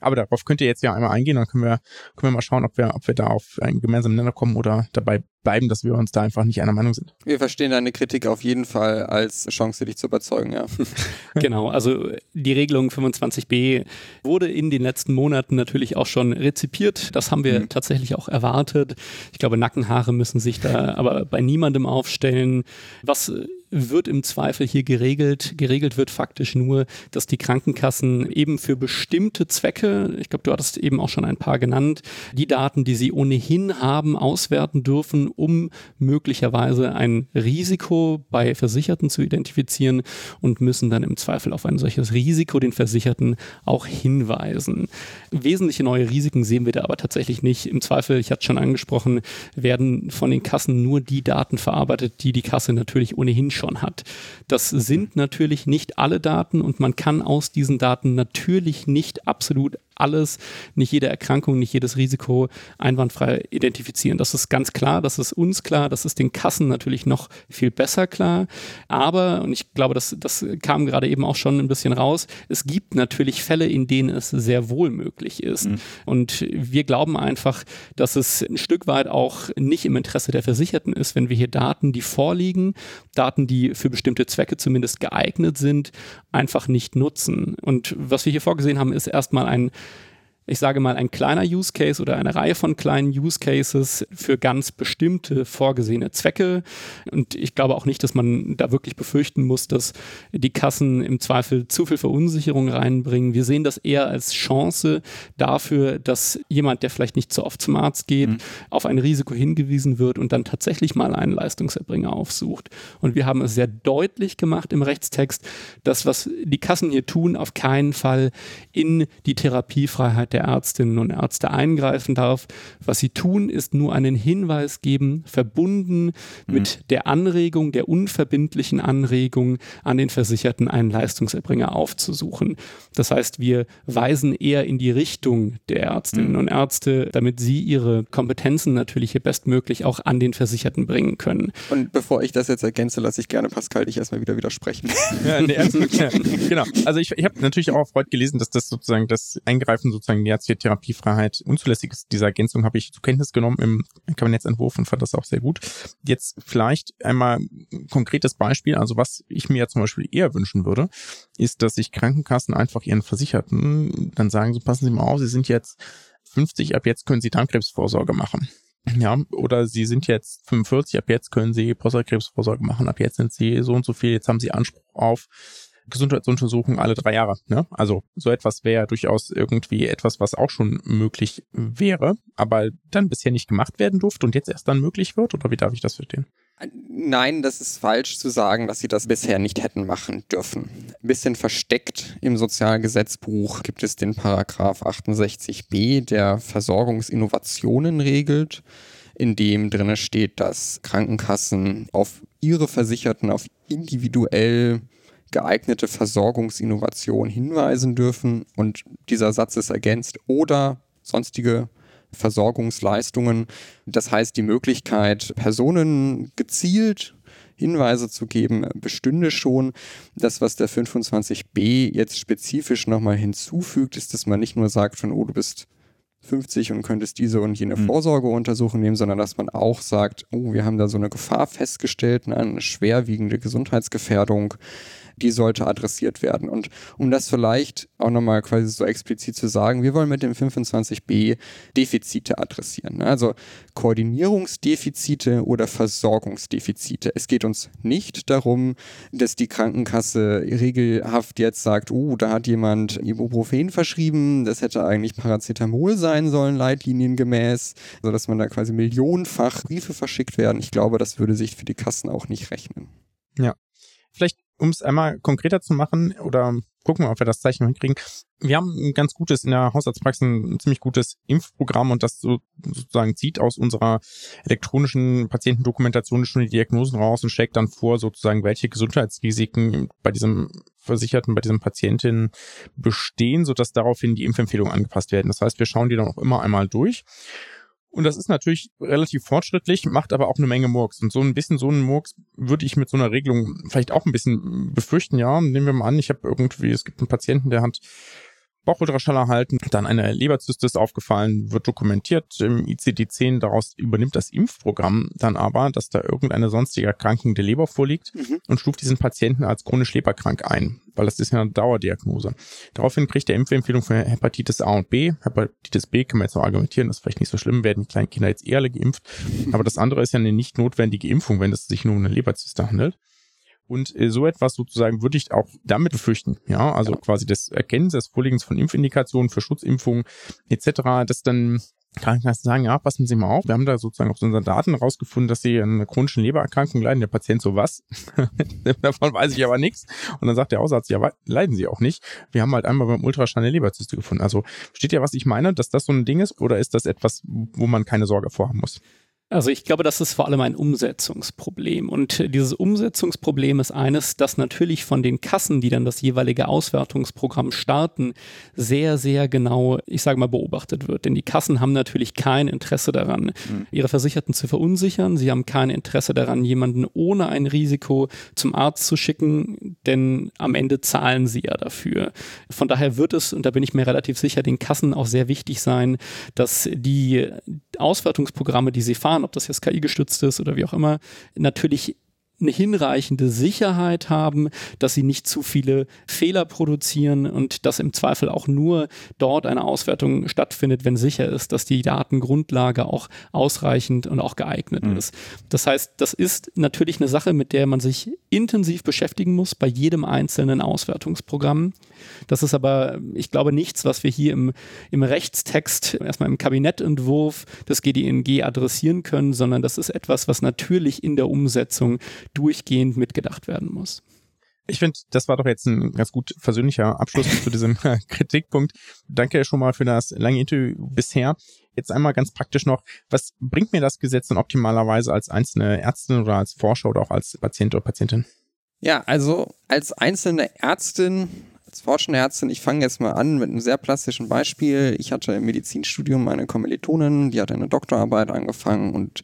Aber darauf könnt ihr jetzt ja einmal eingehen, dann können wir, können wir mal schauen, ob wir, ob wir da auf einen gemeinsamen Nenner kommen oder dabei bleiben, dass wir uns da einfach nicht einer Meinung sind. Wir verstehen deine Kritik auf jeden Fall als Chance, dich zu überzeugen, ja. genau, also die Regelung 25b wurde in den letzten Monaten natürlich auch schon rezipiert. Das haben wir mhm. tatsächlich auch erwartet. Ich glaube, Nackenhaare müssen sich da aber bei niemandem aufstellen. Was wird im Zweifel hier geregelt. Geregelt wird faktisch nur, dass die Krankenkassen eben für bestimmte Zwecke, ich glaube, du hattest eben auch schon ein paar genannt, die Daten, die sie ohnehin haben, auswerten dürfen, um möglicherweise ein Risiko bei Versicherten zu identifizieren und müssen dann im Zweifel auf ein solches Risiko den Versicherten auch hinweisen. Wesentliche neue Risiken sehen wir da aber tatsächlich nicht. Im Zweifel, ich hatte es schon angesprochen, werden von den Kassen nur die Daten verarbeitet, die die Kasse natürlich ohnehin schon hat. Das sind natürlich nicht alle Daten und man kann aus diesen Daten natürlich nicht absolut alles, nicht jede Erkrankung, nicht jedes Risiko einwandfrei identifizieren. Das ist ganz klar, das ist uns klar, das ist den Kassen natürlich noch viel besser klar. Aber, und ich glaube, das, das kam gerade eben auch schon ein bisschen raus, es gibt natürlich Fälle, in denen es sehr wohl möglich ist. Mhm. Und wir glauben einfach, dass es ein Stück weit auch nicht im Interesse der Versicherten ist, wenn wir hier Daten, die vorliegen, Daten, die für bestimmte Zwecke zumindest geeignet sind, einfach nicht nutzen. Und was wir hier vorgesehen haben, ist erstmal ein ich sage mal, ein kleiner Use Case oder eine Reihe von kleinen Use Cases für ganz bestimmte vorgesehene Zwecke. Und ich glaube auch nicht, dass man da wirklich befürchten muss, dass die Kassen im Zweifel zu viel Verunsicherung reinbringen. Wir sehen das eher als Chance dafür, dass jemand, der vielleicht nicht so oft zum Arzt geht, mhm. auf ein Risiko hingewiesen wird und dann tatsächlich mal einen Leistungserbringer aufsucht. Und wir haben es sehr deutlich gemacht im Rechtstext, dass was die Kassen hier tun, auf keinen Fall in die Therapiefreiheit der Ärztinnen und Ärzte eingreifen darf. Was sie tun, ist nur einen Hinweis geben, verbunden mhm. mit der Anregung, der unverbindlichen Anregung an den Versicherten, einen Leistungserbringer aufzusuchen. Das heißt, wir weisen eher in die Richtung der Ärztinnen mhm. und Ärzte, damit sie ihre Kompetenzen natürlich hier bestmöglich auch an den Versicherten bringen können. Und bevor ich das jetzt ergänze, lasse ich gerne Pascal dich erstmal wieder widersprechen. Ja, nee, also, ja, genau. Also ich, ich habe natürlich auch auf Freud gelesen, dass das sozusagen das Eingreifen sozusagen hier Therapiefreiheit unzulässig ist. Diese Ergänzung habe ich zur Kenntnis genommen im Kabinettsentwurf und fand das auch sehr gut. Jetzt vielleicht einmal ein konkretes Beispiel. Also was ich mir zum Beispiel eher wünschen würde, ist, dass sich Krankenkassen einfach ihren Versicherten dann sagen, so passen Sie mal auf, Sie sind jetzt 50, ab jetzt können Sie Darmkrebsvorsorge machen. Ja, oder Sie sind jetzt 45, ab jetzt können Sie Prostatakrebsvorsorge machen, ab jetzt sind Sie so und so viel, jetzt haben Sie Anspruch auf Gesundheitsuntersuchungen alle drei Jahre. Ne? Also so etwas wäre durchaus irgendwie etwas, was auch schon möglich wäre, aber dann bisher nicht gemacht werden durfte und jetzt erst dann möglich wird? Oder wie darf ich das verstehen? Nein, das ist falsch zu sagen, dass sie das bisher nicht hätten machen dürfen. Ein bisschen versteckt im Sozialgesetzbuch gibt es den Paragraph 68b, der Versorgungsinnovationen regelt, in dem drin steht, dass Krankenkassen auf ihre Versicherten auf individuell geeignete Versorgungsinnovation hinweisen dürfen und dieser Satz ist ergänzt oder sonstige Versorgungsleistungen. Das heißt, die Möglichkeit, Personen gezielt Hinweise zu geben, bestünde schon. Das, was der 25b jetzt spezifisch nochmal hinzufügt, ist, dass man nicht nur sagt von, oh, du bist 50 und könntest diese und jene mhm. Vorsorgeuntersuchung nehmen, sondern dass man auch sagt, oh, wir haben da so eine Gefahr festgestellt, eine schwerwiegende Gesundheitsgefährdung die sollte adressiert werden. Und um das vielleicht auch nochmal quasi so explizit zu sagen, wir wollen mit dem 25b Defizite adressieren. Also Koordinierungsdefizite oder Versorgungsdefizite. Es geht uns nicht darum, dass die Krankenkasse regelhaft jetzt sagt, oh, da hat jemand Ibuprofen verschrieben, das hätte eigentlich Paracetamol sein sein sollen, leitliniengemäß, sodass man da quasi millionenfach Briefe verschickt werden. Ich glaube, das würde sich für die Kassen auch nicht rechnen. Ja. Vielleicht, um es einmal konkreter zu machen oder gucken wir, ob wir das Zeichen hinkriegen. Wir haben ein ganz gutes, in der Hausarztpraxis ein ziemlich gutes Impfprogramm und das so, sozusagen zieht aus unserer elektronischen Patientendokumentation schon die Diagnosen raus und schlägt dann vor, sozusagen, welche Gesundheitsrisiken bei diesem Versicherten, bei diesem Patientin bestehen, sodass daraufhin die Impfempfehlungen angepasst werden. Das heißt, wir schauen die dann auch immer einmal durch und das ist natürlich relativ fortschrittlich, macht aber auch eine Menge Murks. Und so ein bisschen so einen Murks würde ich mit so einer Regelung vielleicht auch ein bisschen befürchten. Ja, nehmen wir mal an, ich habe irgendwie, es gibt einen Patienten, der hat Bauchultraschall erhalten, dann eine Leberzyste ist aufgefallen, wird dokumentiert im ICD-10, daraus übernimmt das Impfprogramm dann aber, dass da irgendeine sonstige Erkrankung der Leber vorliegt mhm. und stuft diesen Patienten als chronisch leberkrank ein, weil das ist ja eine Dauerdiagnose. Daraufhin kriegt der Impfempfehlung für Hepatitis A und B. Hepatitis B kann man jetzt auch argumentieren, das ist vielleicht nicht so schlimm, werden die kleinen Kinder jetzt eher alle geimpft, aber das andere ist ja eine nicht notwendige Impfung, wenn es sich nur um eine Leberzyste handelt. Und äh, so etwas sozusagen würde ich auch damit befürchten. Ja, also ja. quasi das Erkennen des Vorliegens von Impfindikationen für Schutzimpfungen etc., dass dann Krankenkassen sagen, ja, passen Sie mal auf, wir haben da sozusagen auf unseren Daten rausgefunden, dass Sie an einer chronischen Lebererkrankung leiden. Der Patient so, was? Davon weiß ich aber nichts. Und dann sagt der Hausarzt, ja, leiden Sie auch nicht. Wir haben halt einmal beim Ultraschall eine Leberzyste gefunden. Also steht ja, was ich meine, dass das so ein Ding ist oder ist das etwas, wo man keine Sorge vorhaben muss? Also ich glaube, das ist vor allem ein Umsetzungsproblem. Und dieses Umsetzungsproblem ist eines, das natürlich von den Kassen, die dann das jeweilige Auswertungsprogramm starten, sehr, sehr genau, ich sage mal, beobachtet wird. Denn die Kassen haben natürlich kein Interesse daran, mhm. ihre Versicherten zu verunsichern. Sie haben kein Interesse daran, jemanden ohne ein Risiko zum Arzt zu schicken, denn am Ende zahlen sie ja dafür. Von daher wird es, und da bin ich mir relativ sicher, den Kassen auch sehr wichtig sein, dass die Auswertungsprogramme, die sie fahren, ob das jetzt KI gestützt ist oder wie auch immer, natürlich eine hinreichende Sicherheit haben, dass sie nicht zu viele Fehler produzieren und dass im Zweifel auch nur dort eine Auswertung stattfindet, wenn sicher ist, dass die Datengrundlage auch ausreichend und auch geeignet mhm. ist. Das heißt, das ist natürlich eine Sache, mit der man sich intensiv beschäftigen muss bei jedem einzelnen Auswertungsprogramm. Das ist aber, ich glaube, nichts, was wir hier im, im Rechtstext, erstmal im Kabinettentwurf des GDNG adressieren können, sondern das ist etwas, was natürlich in der Umsetzung durchgehend mitgedacht werden muss. Ich finde, das war doch jetzt ein ganz gut versöhnlicher Abschluss zu diesem Kritikpunkt. Danke schon mal für das lange Interview bisher. Jetzt einmal ganz praktisch noch, was bringt mir das Gesetz denn optimalerweise als einzelne Ärztin oder als Forscher oder auch als Patient oder Patientin? Ja, also als einzelne Ärztin als forschende Ärztin, ich fange jetzt mal an mit einem sehr plastischen Beispiel. Ich hatte im Medizinstudium meine Kommilitonin, die hat eine Doktorarbeit angefangen und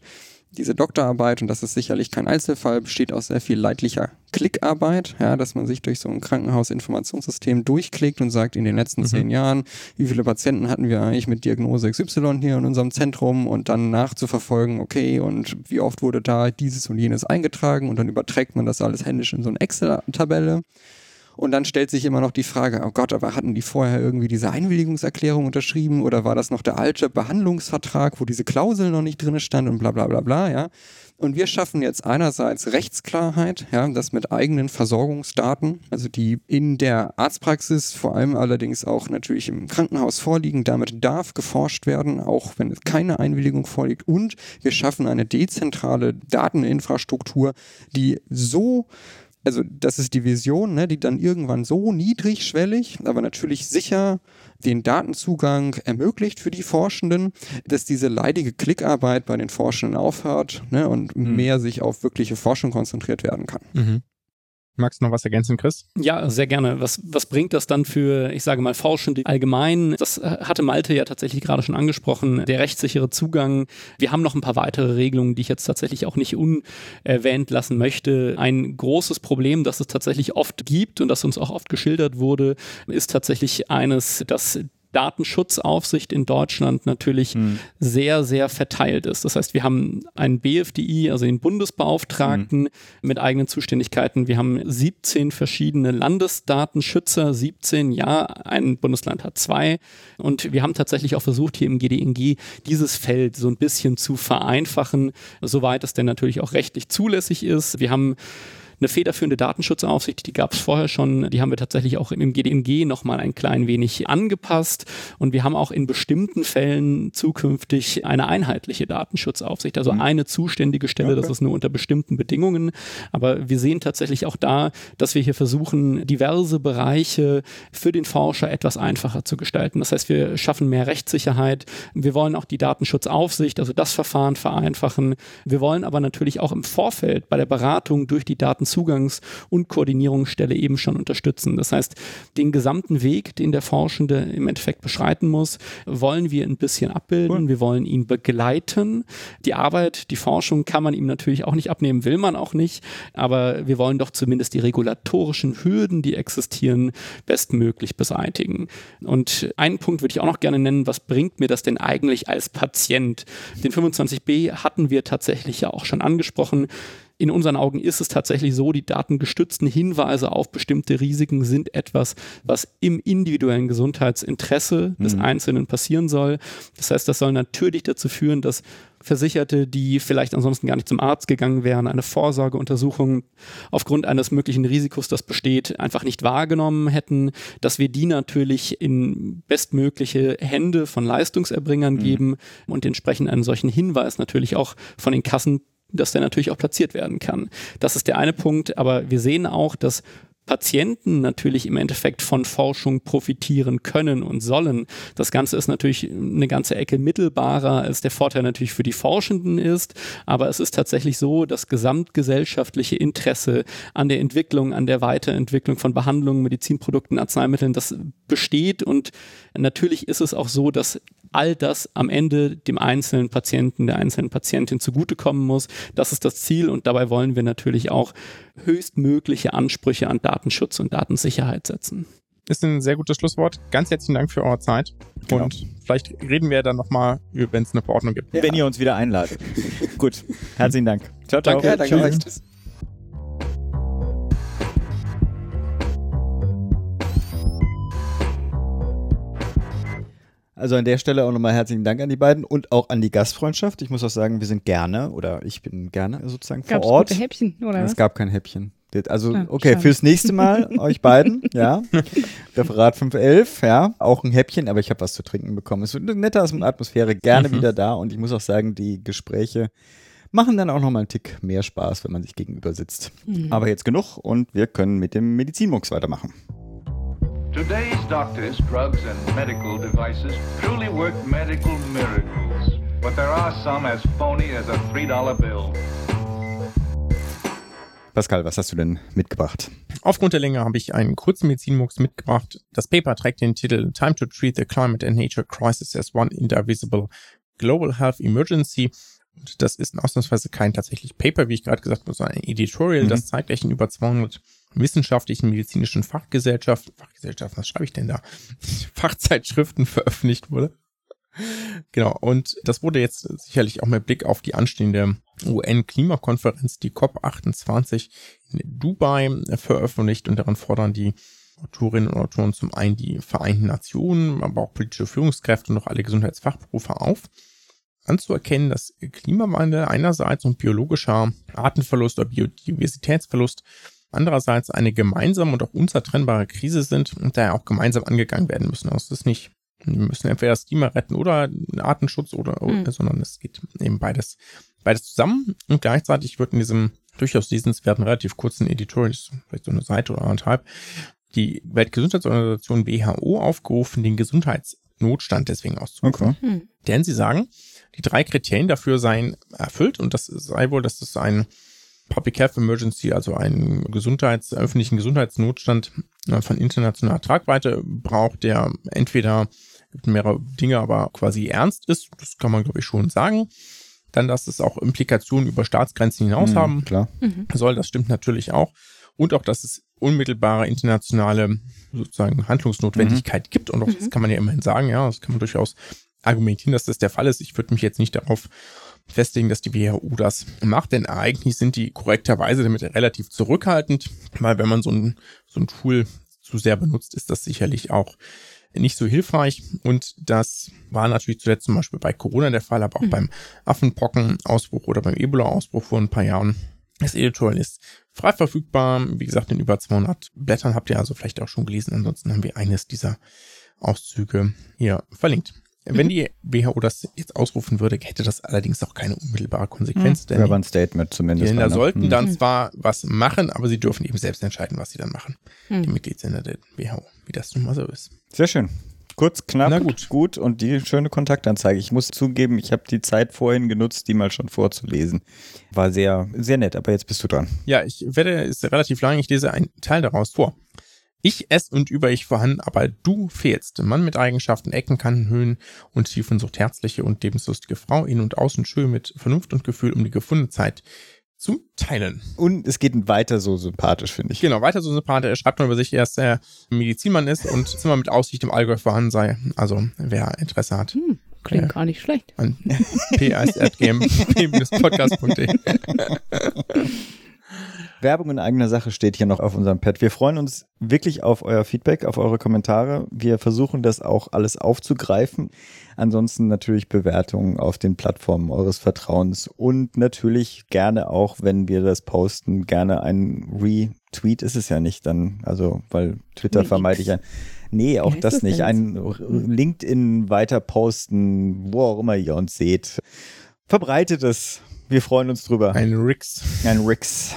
diese Doktorarbeit, und das ist sicherlich kein Einzelfall, besteht aus sehr viel leidlicher Klickarbeit, ja, dass man sich durch so ein Krankenhausinformationssystem durchklickt und sagt, in den letzten mhm. zehn Jahren, wie viele Patienten hatten wir eigentlich mit Diagnose XY hier in unserem Zentrum und dann nachzuverfolgen, okay, und wie oft wurde da dieses und jenes eingetragen und dann überträgt man das alles händisch in so eine Excel-Tabelle. Und dann stellt sich immer noch die Frage, oh Gott, aber hatten die vorher irgendwie diese Einwilligungserklärung unterschrieben oder war das noch der alte Behandlungsvertrag, wo diese Klausel noch nicht drin stand und bla bla bla bla, ja. Und wir schaffen jetzt einerseits Rechtsklarheit, ja, das mit eigenen Versorgungsdaten, also die in der Arztpraxis, vor allem allerdings auch natürlich im Krankenhaus vorliegen. Damit darf geforscht werden, auch wenn es keine Einwilligung vorliegt. Und wir schaffen eine dezentrale Dateninfrastruktur, die so also das ist die Vision, ne, die dann irgendwann so niedrigschwellig, aber natürlich sicher den Datenzugang ermöglicht für die Forschenden, dass diese leidige Klickarbeit bei den Forschenden aufhört ne, und mhm. mehr sich auf wirkliche Forschung konzentriert werden kann. Mhm. Magst du noch was ergänzen, Chris? Ja, sehr gerne. Was, was bringt das dann für, ich sage mal, Forschende allgemein? Das äh, hatte Malte ja tatsächlich gerade schon angesprochen, der rechtssichere Zugang. Wir haben noch ein paar weitere Regelungen, die ich jetzt tatsächlich auch nicht unerwähnt lassen möchte. Ein großes Problem, das es tatsächlich oft gibt und das uns auch oft geschildert wurde, ist tatsächlich eines, dass Datenschutzaufsicht in Deutschland natürlich mhm. sehr, sehr verteilt ist. Das heißt, wir haben einen BFDI, also den Bundesbeauftragten mhm. mit eigenen Zuständigkeiten. Wir haben 17 verschiedene Landesdatenschützer, 17, ja, ein Bundesland hat zwei. Und wir haben tatsächlich auch versucht, hier im GDNG dieses Feld so ein bisschen zu vereinfachen, soweit es denn natürlich auch rechtlich zulässig ist. Wir haben Eine federführende Datenschutzaufsicht, die gab es vorher schon, die haben wir tatsächlich auch im GDMG nochmal ein klein wenig angepasst und wir haben auch in bestimmten Fällen zukünftig eine einheitliche Datenschutzaufsicht, also mhm. eine zuständige Stelle, okay. das ist nur unter bestimmten Bedingungen, aber wir sehen tatsächlich auch da, dass wir hier versuchen, diverse Bereiche für den Forscher etwas einfacher zu gestalten. Das heißt, wir schaffen mehr Rechtssicherheit, wir wollen auch die Datenschutzaufsicht, also das Verfahren vereinfachen, wir wollen aber natürlich auch im Vorfeld bei der Beratung durch die Datenzugangs- und Koordinierungsstelle eben schon unterstützen. Das heißt, den gesamten Weg, den der Forschende im Endeffekt beschreiten muss, wollen wir ein bisschen abbilden. Wir wollen ihn begleiten. Die Arbeit, die Forschung kann man ihm natürlich auch nicht abnehmen, will man auch nicht. Aber wir wollen doch zumindest die regulatorischen Hürden, die existieren, bestmöglich beseitigen. Und einen Punkt würde ich auch noch gerne nennen. Was bringt mir das denn eigentlich als Patient? Den 25b hatten wir tatsächlich ja auch schon angesprochen in unseren Augen ist es tatsächlich so, die datengestützten Hinweise auf bestimmte Risiken sind etwas, was im individuellen Gesundheitsinteresse des mhm. Einzelnen passieren soll. Das heißt, das soll natürlich dazu führen, dass Versicherte, die vielleicht ansonsten gar nicht zum Arzt gegangen wären, eine Vorsorgeuntersuchung aufgrund eines möglichen Risikos, das besteht, einfach nicht wahrgenommen hätten, dass wir die natürlich in bestmögliche Hände von Leistungserbringern mhm. geben und entsprechend einen solchen Hinweis natürlich auch von den Kassen dass der natürlich auch platziert werden kann. Das ist der eine Punkt, aber wir sehen auch, dass Patienten natürlich im Endeffekt von Forschung profitieren können und sollen. Das Ganze ist natürlich eine ganze Ecke mittelbarer, als der Vorteil natürlich für die Forschenden ist. Aber es ist tatsächlich so, das gesamtgesellschaftliche Interesse an der Entwicklung, an der Weiterentwicklung von Behandlungen, Medizinprodukten, Arzneimitteln, das besteht. Und natürlich ist es auch so, dass all das am Ende dem einzelnen Patienten, der einzelnen Patientin zugutekommen muss. Das ist das Ziel und dabei wollen wir natürlich auch höchstmögliche Ansprüche an Datenschutz und Datensicherheit setzen. Ist ein sehr gutes Schlusswort. Ganz herzlichen Dank für eure Zeit. Genau. Und vielleicht reden wir dann nochmal, wenn es eine Verordnung gibt. Ja. Wenn ihr uns wieder einladet. Gut. Herzlichen Dank. Ciao, ciao. Danke, danke Tschüss. Tschüss. Also an der Stelle auch nochmal herzlichen Dank an die beiden und auch an die Gastfreundschaft. Ich muss auch sagen, wir sind gerne oder ich bin gerne sozusagen Gab's vor Ort. Gute Häppchen, oder? Es gab kein Häppchen. Also, ah, okay, schade. fürs nächste Mal euch beiden, ja. Referat 511, ja, auch ein Häppchen, aber ich habe was zu trinken bekommen. Es wird eine nette Atmosphäre, gerne mhm. wieder da und ich muss auch sagen, die Gespräche machen dann auch nochmal einen Tick mehr Spaß, wenn man sich gegenüber sitzt. Mhm. Aber jetzt genug und wir können mit dem Medizinmux weitermachen. Today's doctors, drugs, and medical devices truly work medical miracles. But there are some as phony as a $3 bill. Pascal, was hast du denn mitgebracht? Aufgrund der Länge habe ich einen kurzen Medizinmux mitgebracht. Das Paper trägt den Titel Time to Treat the Climate and Nature Crisis as One Indivisible Global Health Emergency. Und das ist ausnahmsweise kein tatsächlich Paper, wie ich gerade gesagt habe, sondern ein Editorial. Mhm. Das zeigt euch in über 200 wissenschaftlichen medizinischen Fachgesellschaften, Fachgesellschaften, was schreibe ich denn da? Fachzeitschriften veröffentlicht wurde. Genau, und das wurde jetzt sicherlich auch mit Blick auf die anstehende UN-Klimakonferenz, die COP28 in Dubai, veröffentlicht und daran fordern die Autorinnen und Autoren zum einen die Vereinten Nationen, aber auch politische Führungskräfte und noch alle Gesundheitsfachberufe auf, anzuerkennen, dass Klimawandel einerseits und biologischer Artenverlust oder Biodiversitätsverlust andererseits eine gemeinsame und auch unzertrennbare Krise sind und daher auch gemeinsam angegangen werden müssen. Das ist nicht, wir müssen entweder das Klima retten oder Artenschutz oder, mhm. sondern es geht eben beides, beides zusammen und gleichzeitig wird in diesem durchaus lesenswerten, relativ kurzen Editorial, vielleicht so eine Seite oder anderthalb, die Weltgesundheitsorganisation WHO aufgerufen, den Gesundheitsnotstand deswegen auszurufen. Okay. Mhm. Denn sie sagen, die drei Kriterien dafür seien erfüllt und das sei wohl, dass das ein Public Health Emergency, also einen Gesundheits-, öffentlichen Gesundheitsnotstand äh, von internationaler Tragweite braucht, der entweder gibt mehrere Dinge, aber quasi ernst ist, das kann man glaube ich schon sagen. Dann, dass es auch Implikationen über Staatsgrenzen hinaus mhm, haben klar. Mhm. soll, das stimmt natürlich auch. Und auch, dass es unmittelbare internationale sozusagen Handlungsnotwendigkeit mhm. gibt. Und auch das mhm. kann man ja immerhin sagen, ja, das kann man durchaus argumentieren, dass das der Fall ist. Ich würde mich jetzt nicht darauf festlegen, dass die WHO das macht, denn eigentlich sind die korrekterweise damit relativ zurückhaltend, weil wenn man so ein, so ein Tool zu sehr benutzt, ist das sicherlich auch nicht so hilfreich. Und das war natürlich zuletzt zum Beispiel bei Corona der Fall, aber auch mhm. beim Affenpocken-Ausbruch oder beim Ebola-Ausbruch vor ein paar Jahren. Das Editorial ist frei verfügbar. Wie gesagt, in über 200 Blättern habt ihr also vielleicht auch schon gelesen. Ansonsten haben wir eines dieser Auszüge hier verlinkt. Wenn die WHO das jetzt ausrufen würde, hätte das allerdings auch keine unmittelbare Konsequenz. Mhm. Denn aber ein Statement zumindest. Die Länder sollten mhm. dann zwar was machen, aber sie dürfen eben selbst entscheiden, was sie dann machen. Mhm. Die Mitgliedsländer der WHO, wie das nun mal so ist. Sehr schön. Kurz, knapp, Na gut. gut und die schöne Kontaktanzeige. Ich muss zugeben, ich habe die Zeit vorhin genutzt, die mal schon vorzulesen. War sehr, sehr nett, aber jetzt bist du dran. Ja, ich werde, ist relativ lang, ich lese einen Teil daraus vor. Ich, es und über ich vorhanden, aber du fehlst. Mann mit Eigenschaften, Ecken, Kanten, Höhen und Tiefen, sucht herzliche und lebenslustige Frau, in und außen schön mit Vernunft und Gefühl um die gefundene Zeit zu teilen. Und es geht weiter so sympathisch, finde ich. Genau, weiter so sympathisch. Er schreibt nur über sich, dass er Medizinmann ist und Zimmer mit Aussicht im Allgäu vorhanden sei. Also, wer Interesse hat. Hm, klingt äh, gar nicht schlecht. An ps.gmp-podcast.de Werbung in eigener Sache steht hier noch auf unserem Pad. Wir freuen uns wirklich auf euer Feedback, auf eure Kommentare. Wir versuchen das auch alles aufzugreifen. Ansonsten natürlich Bewertungen auf den Plattformen eures Vertrauens und natürlich gerne auch, wenn wir das posten, gerne ein Retweet ist es ja nicht dann, also weil Twitter vermeide ich ein. Nee, auch das, das nicht. Ein LinkedIn weiter posten, wo auch immer ihr uns seht. Verbreitet es. Wir freuen uns drüber. Ein Rix. Ein Rix.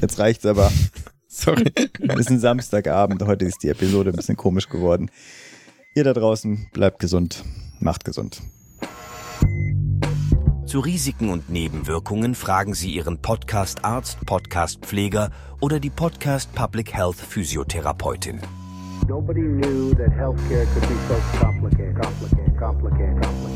Jetzt reicht's aber. Sorry. Wir sind Samstagabend. Heute ist die Episode ein bisschen komisch geworden. Ihr da draußen, bleibt gesund. Macht gesund. Zu Risiken und Nebenwirkungen fragen Sie Ihren Podcast-Arzt, Podcast-Pfleger oder die Podcast Public Health Physiotherapeutin. Nobody knew that healthcare could be so complicated, complicated, complicated, complicated.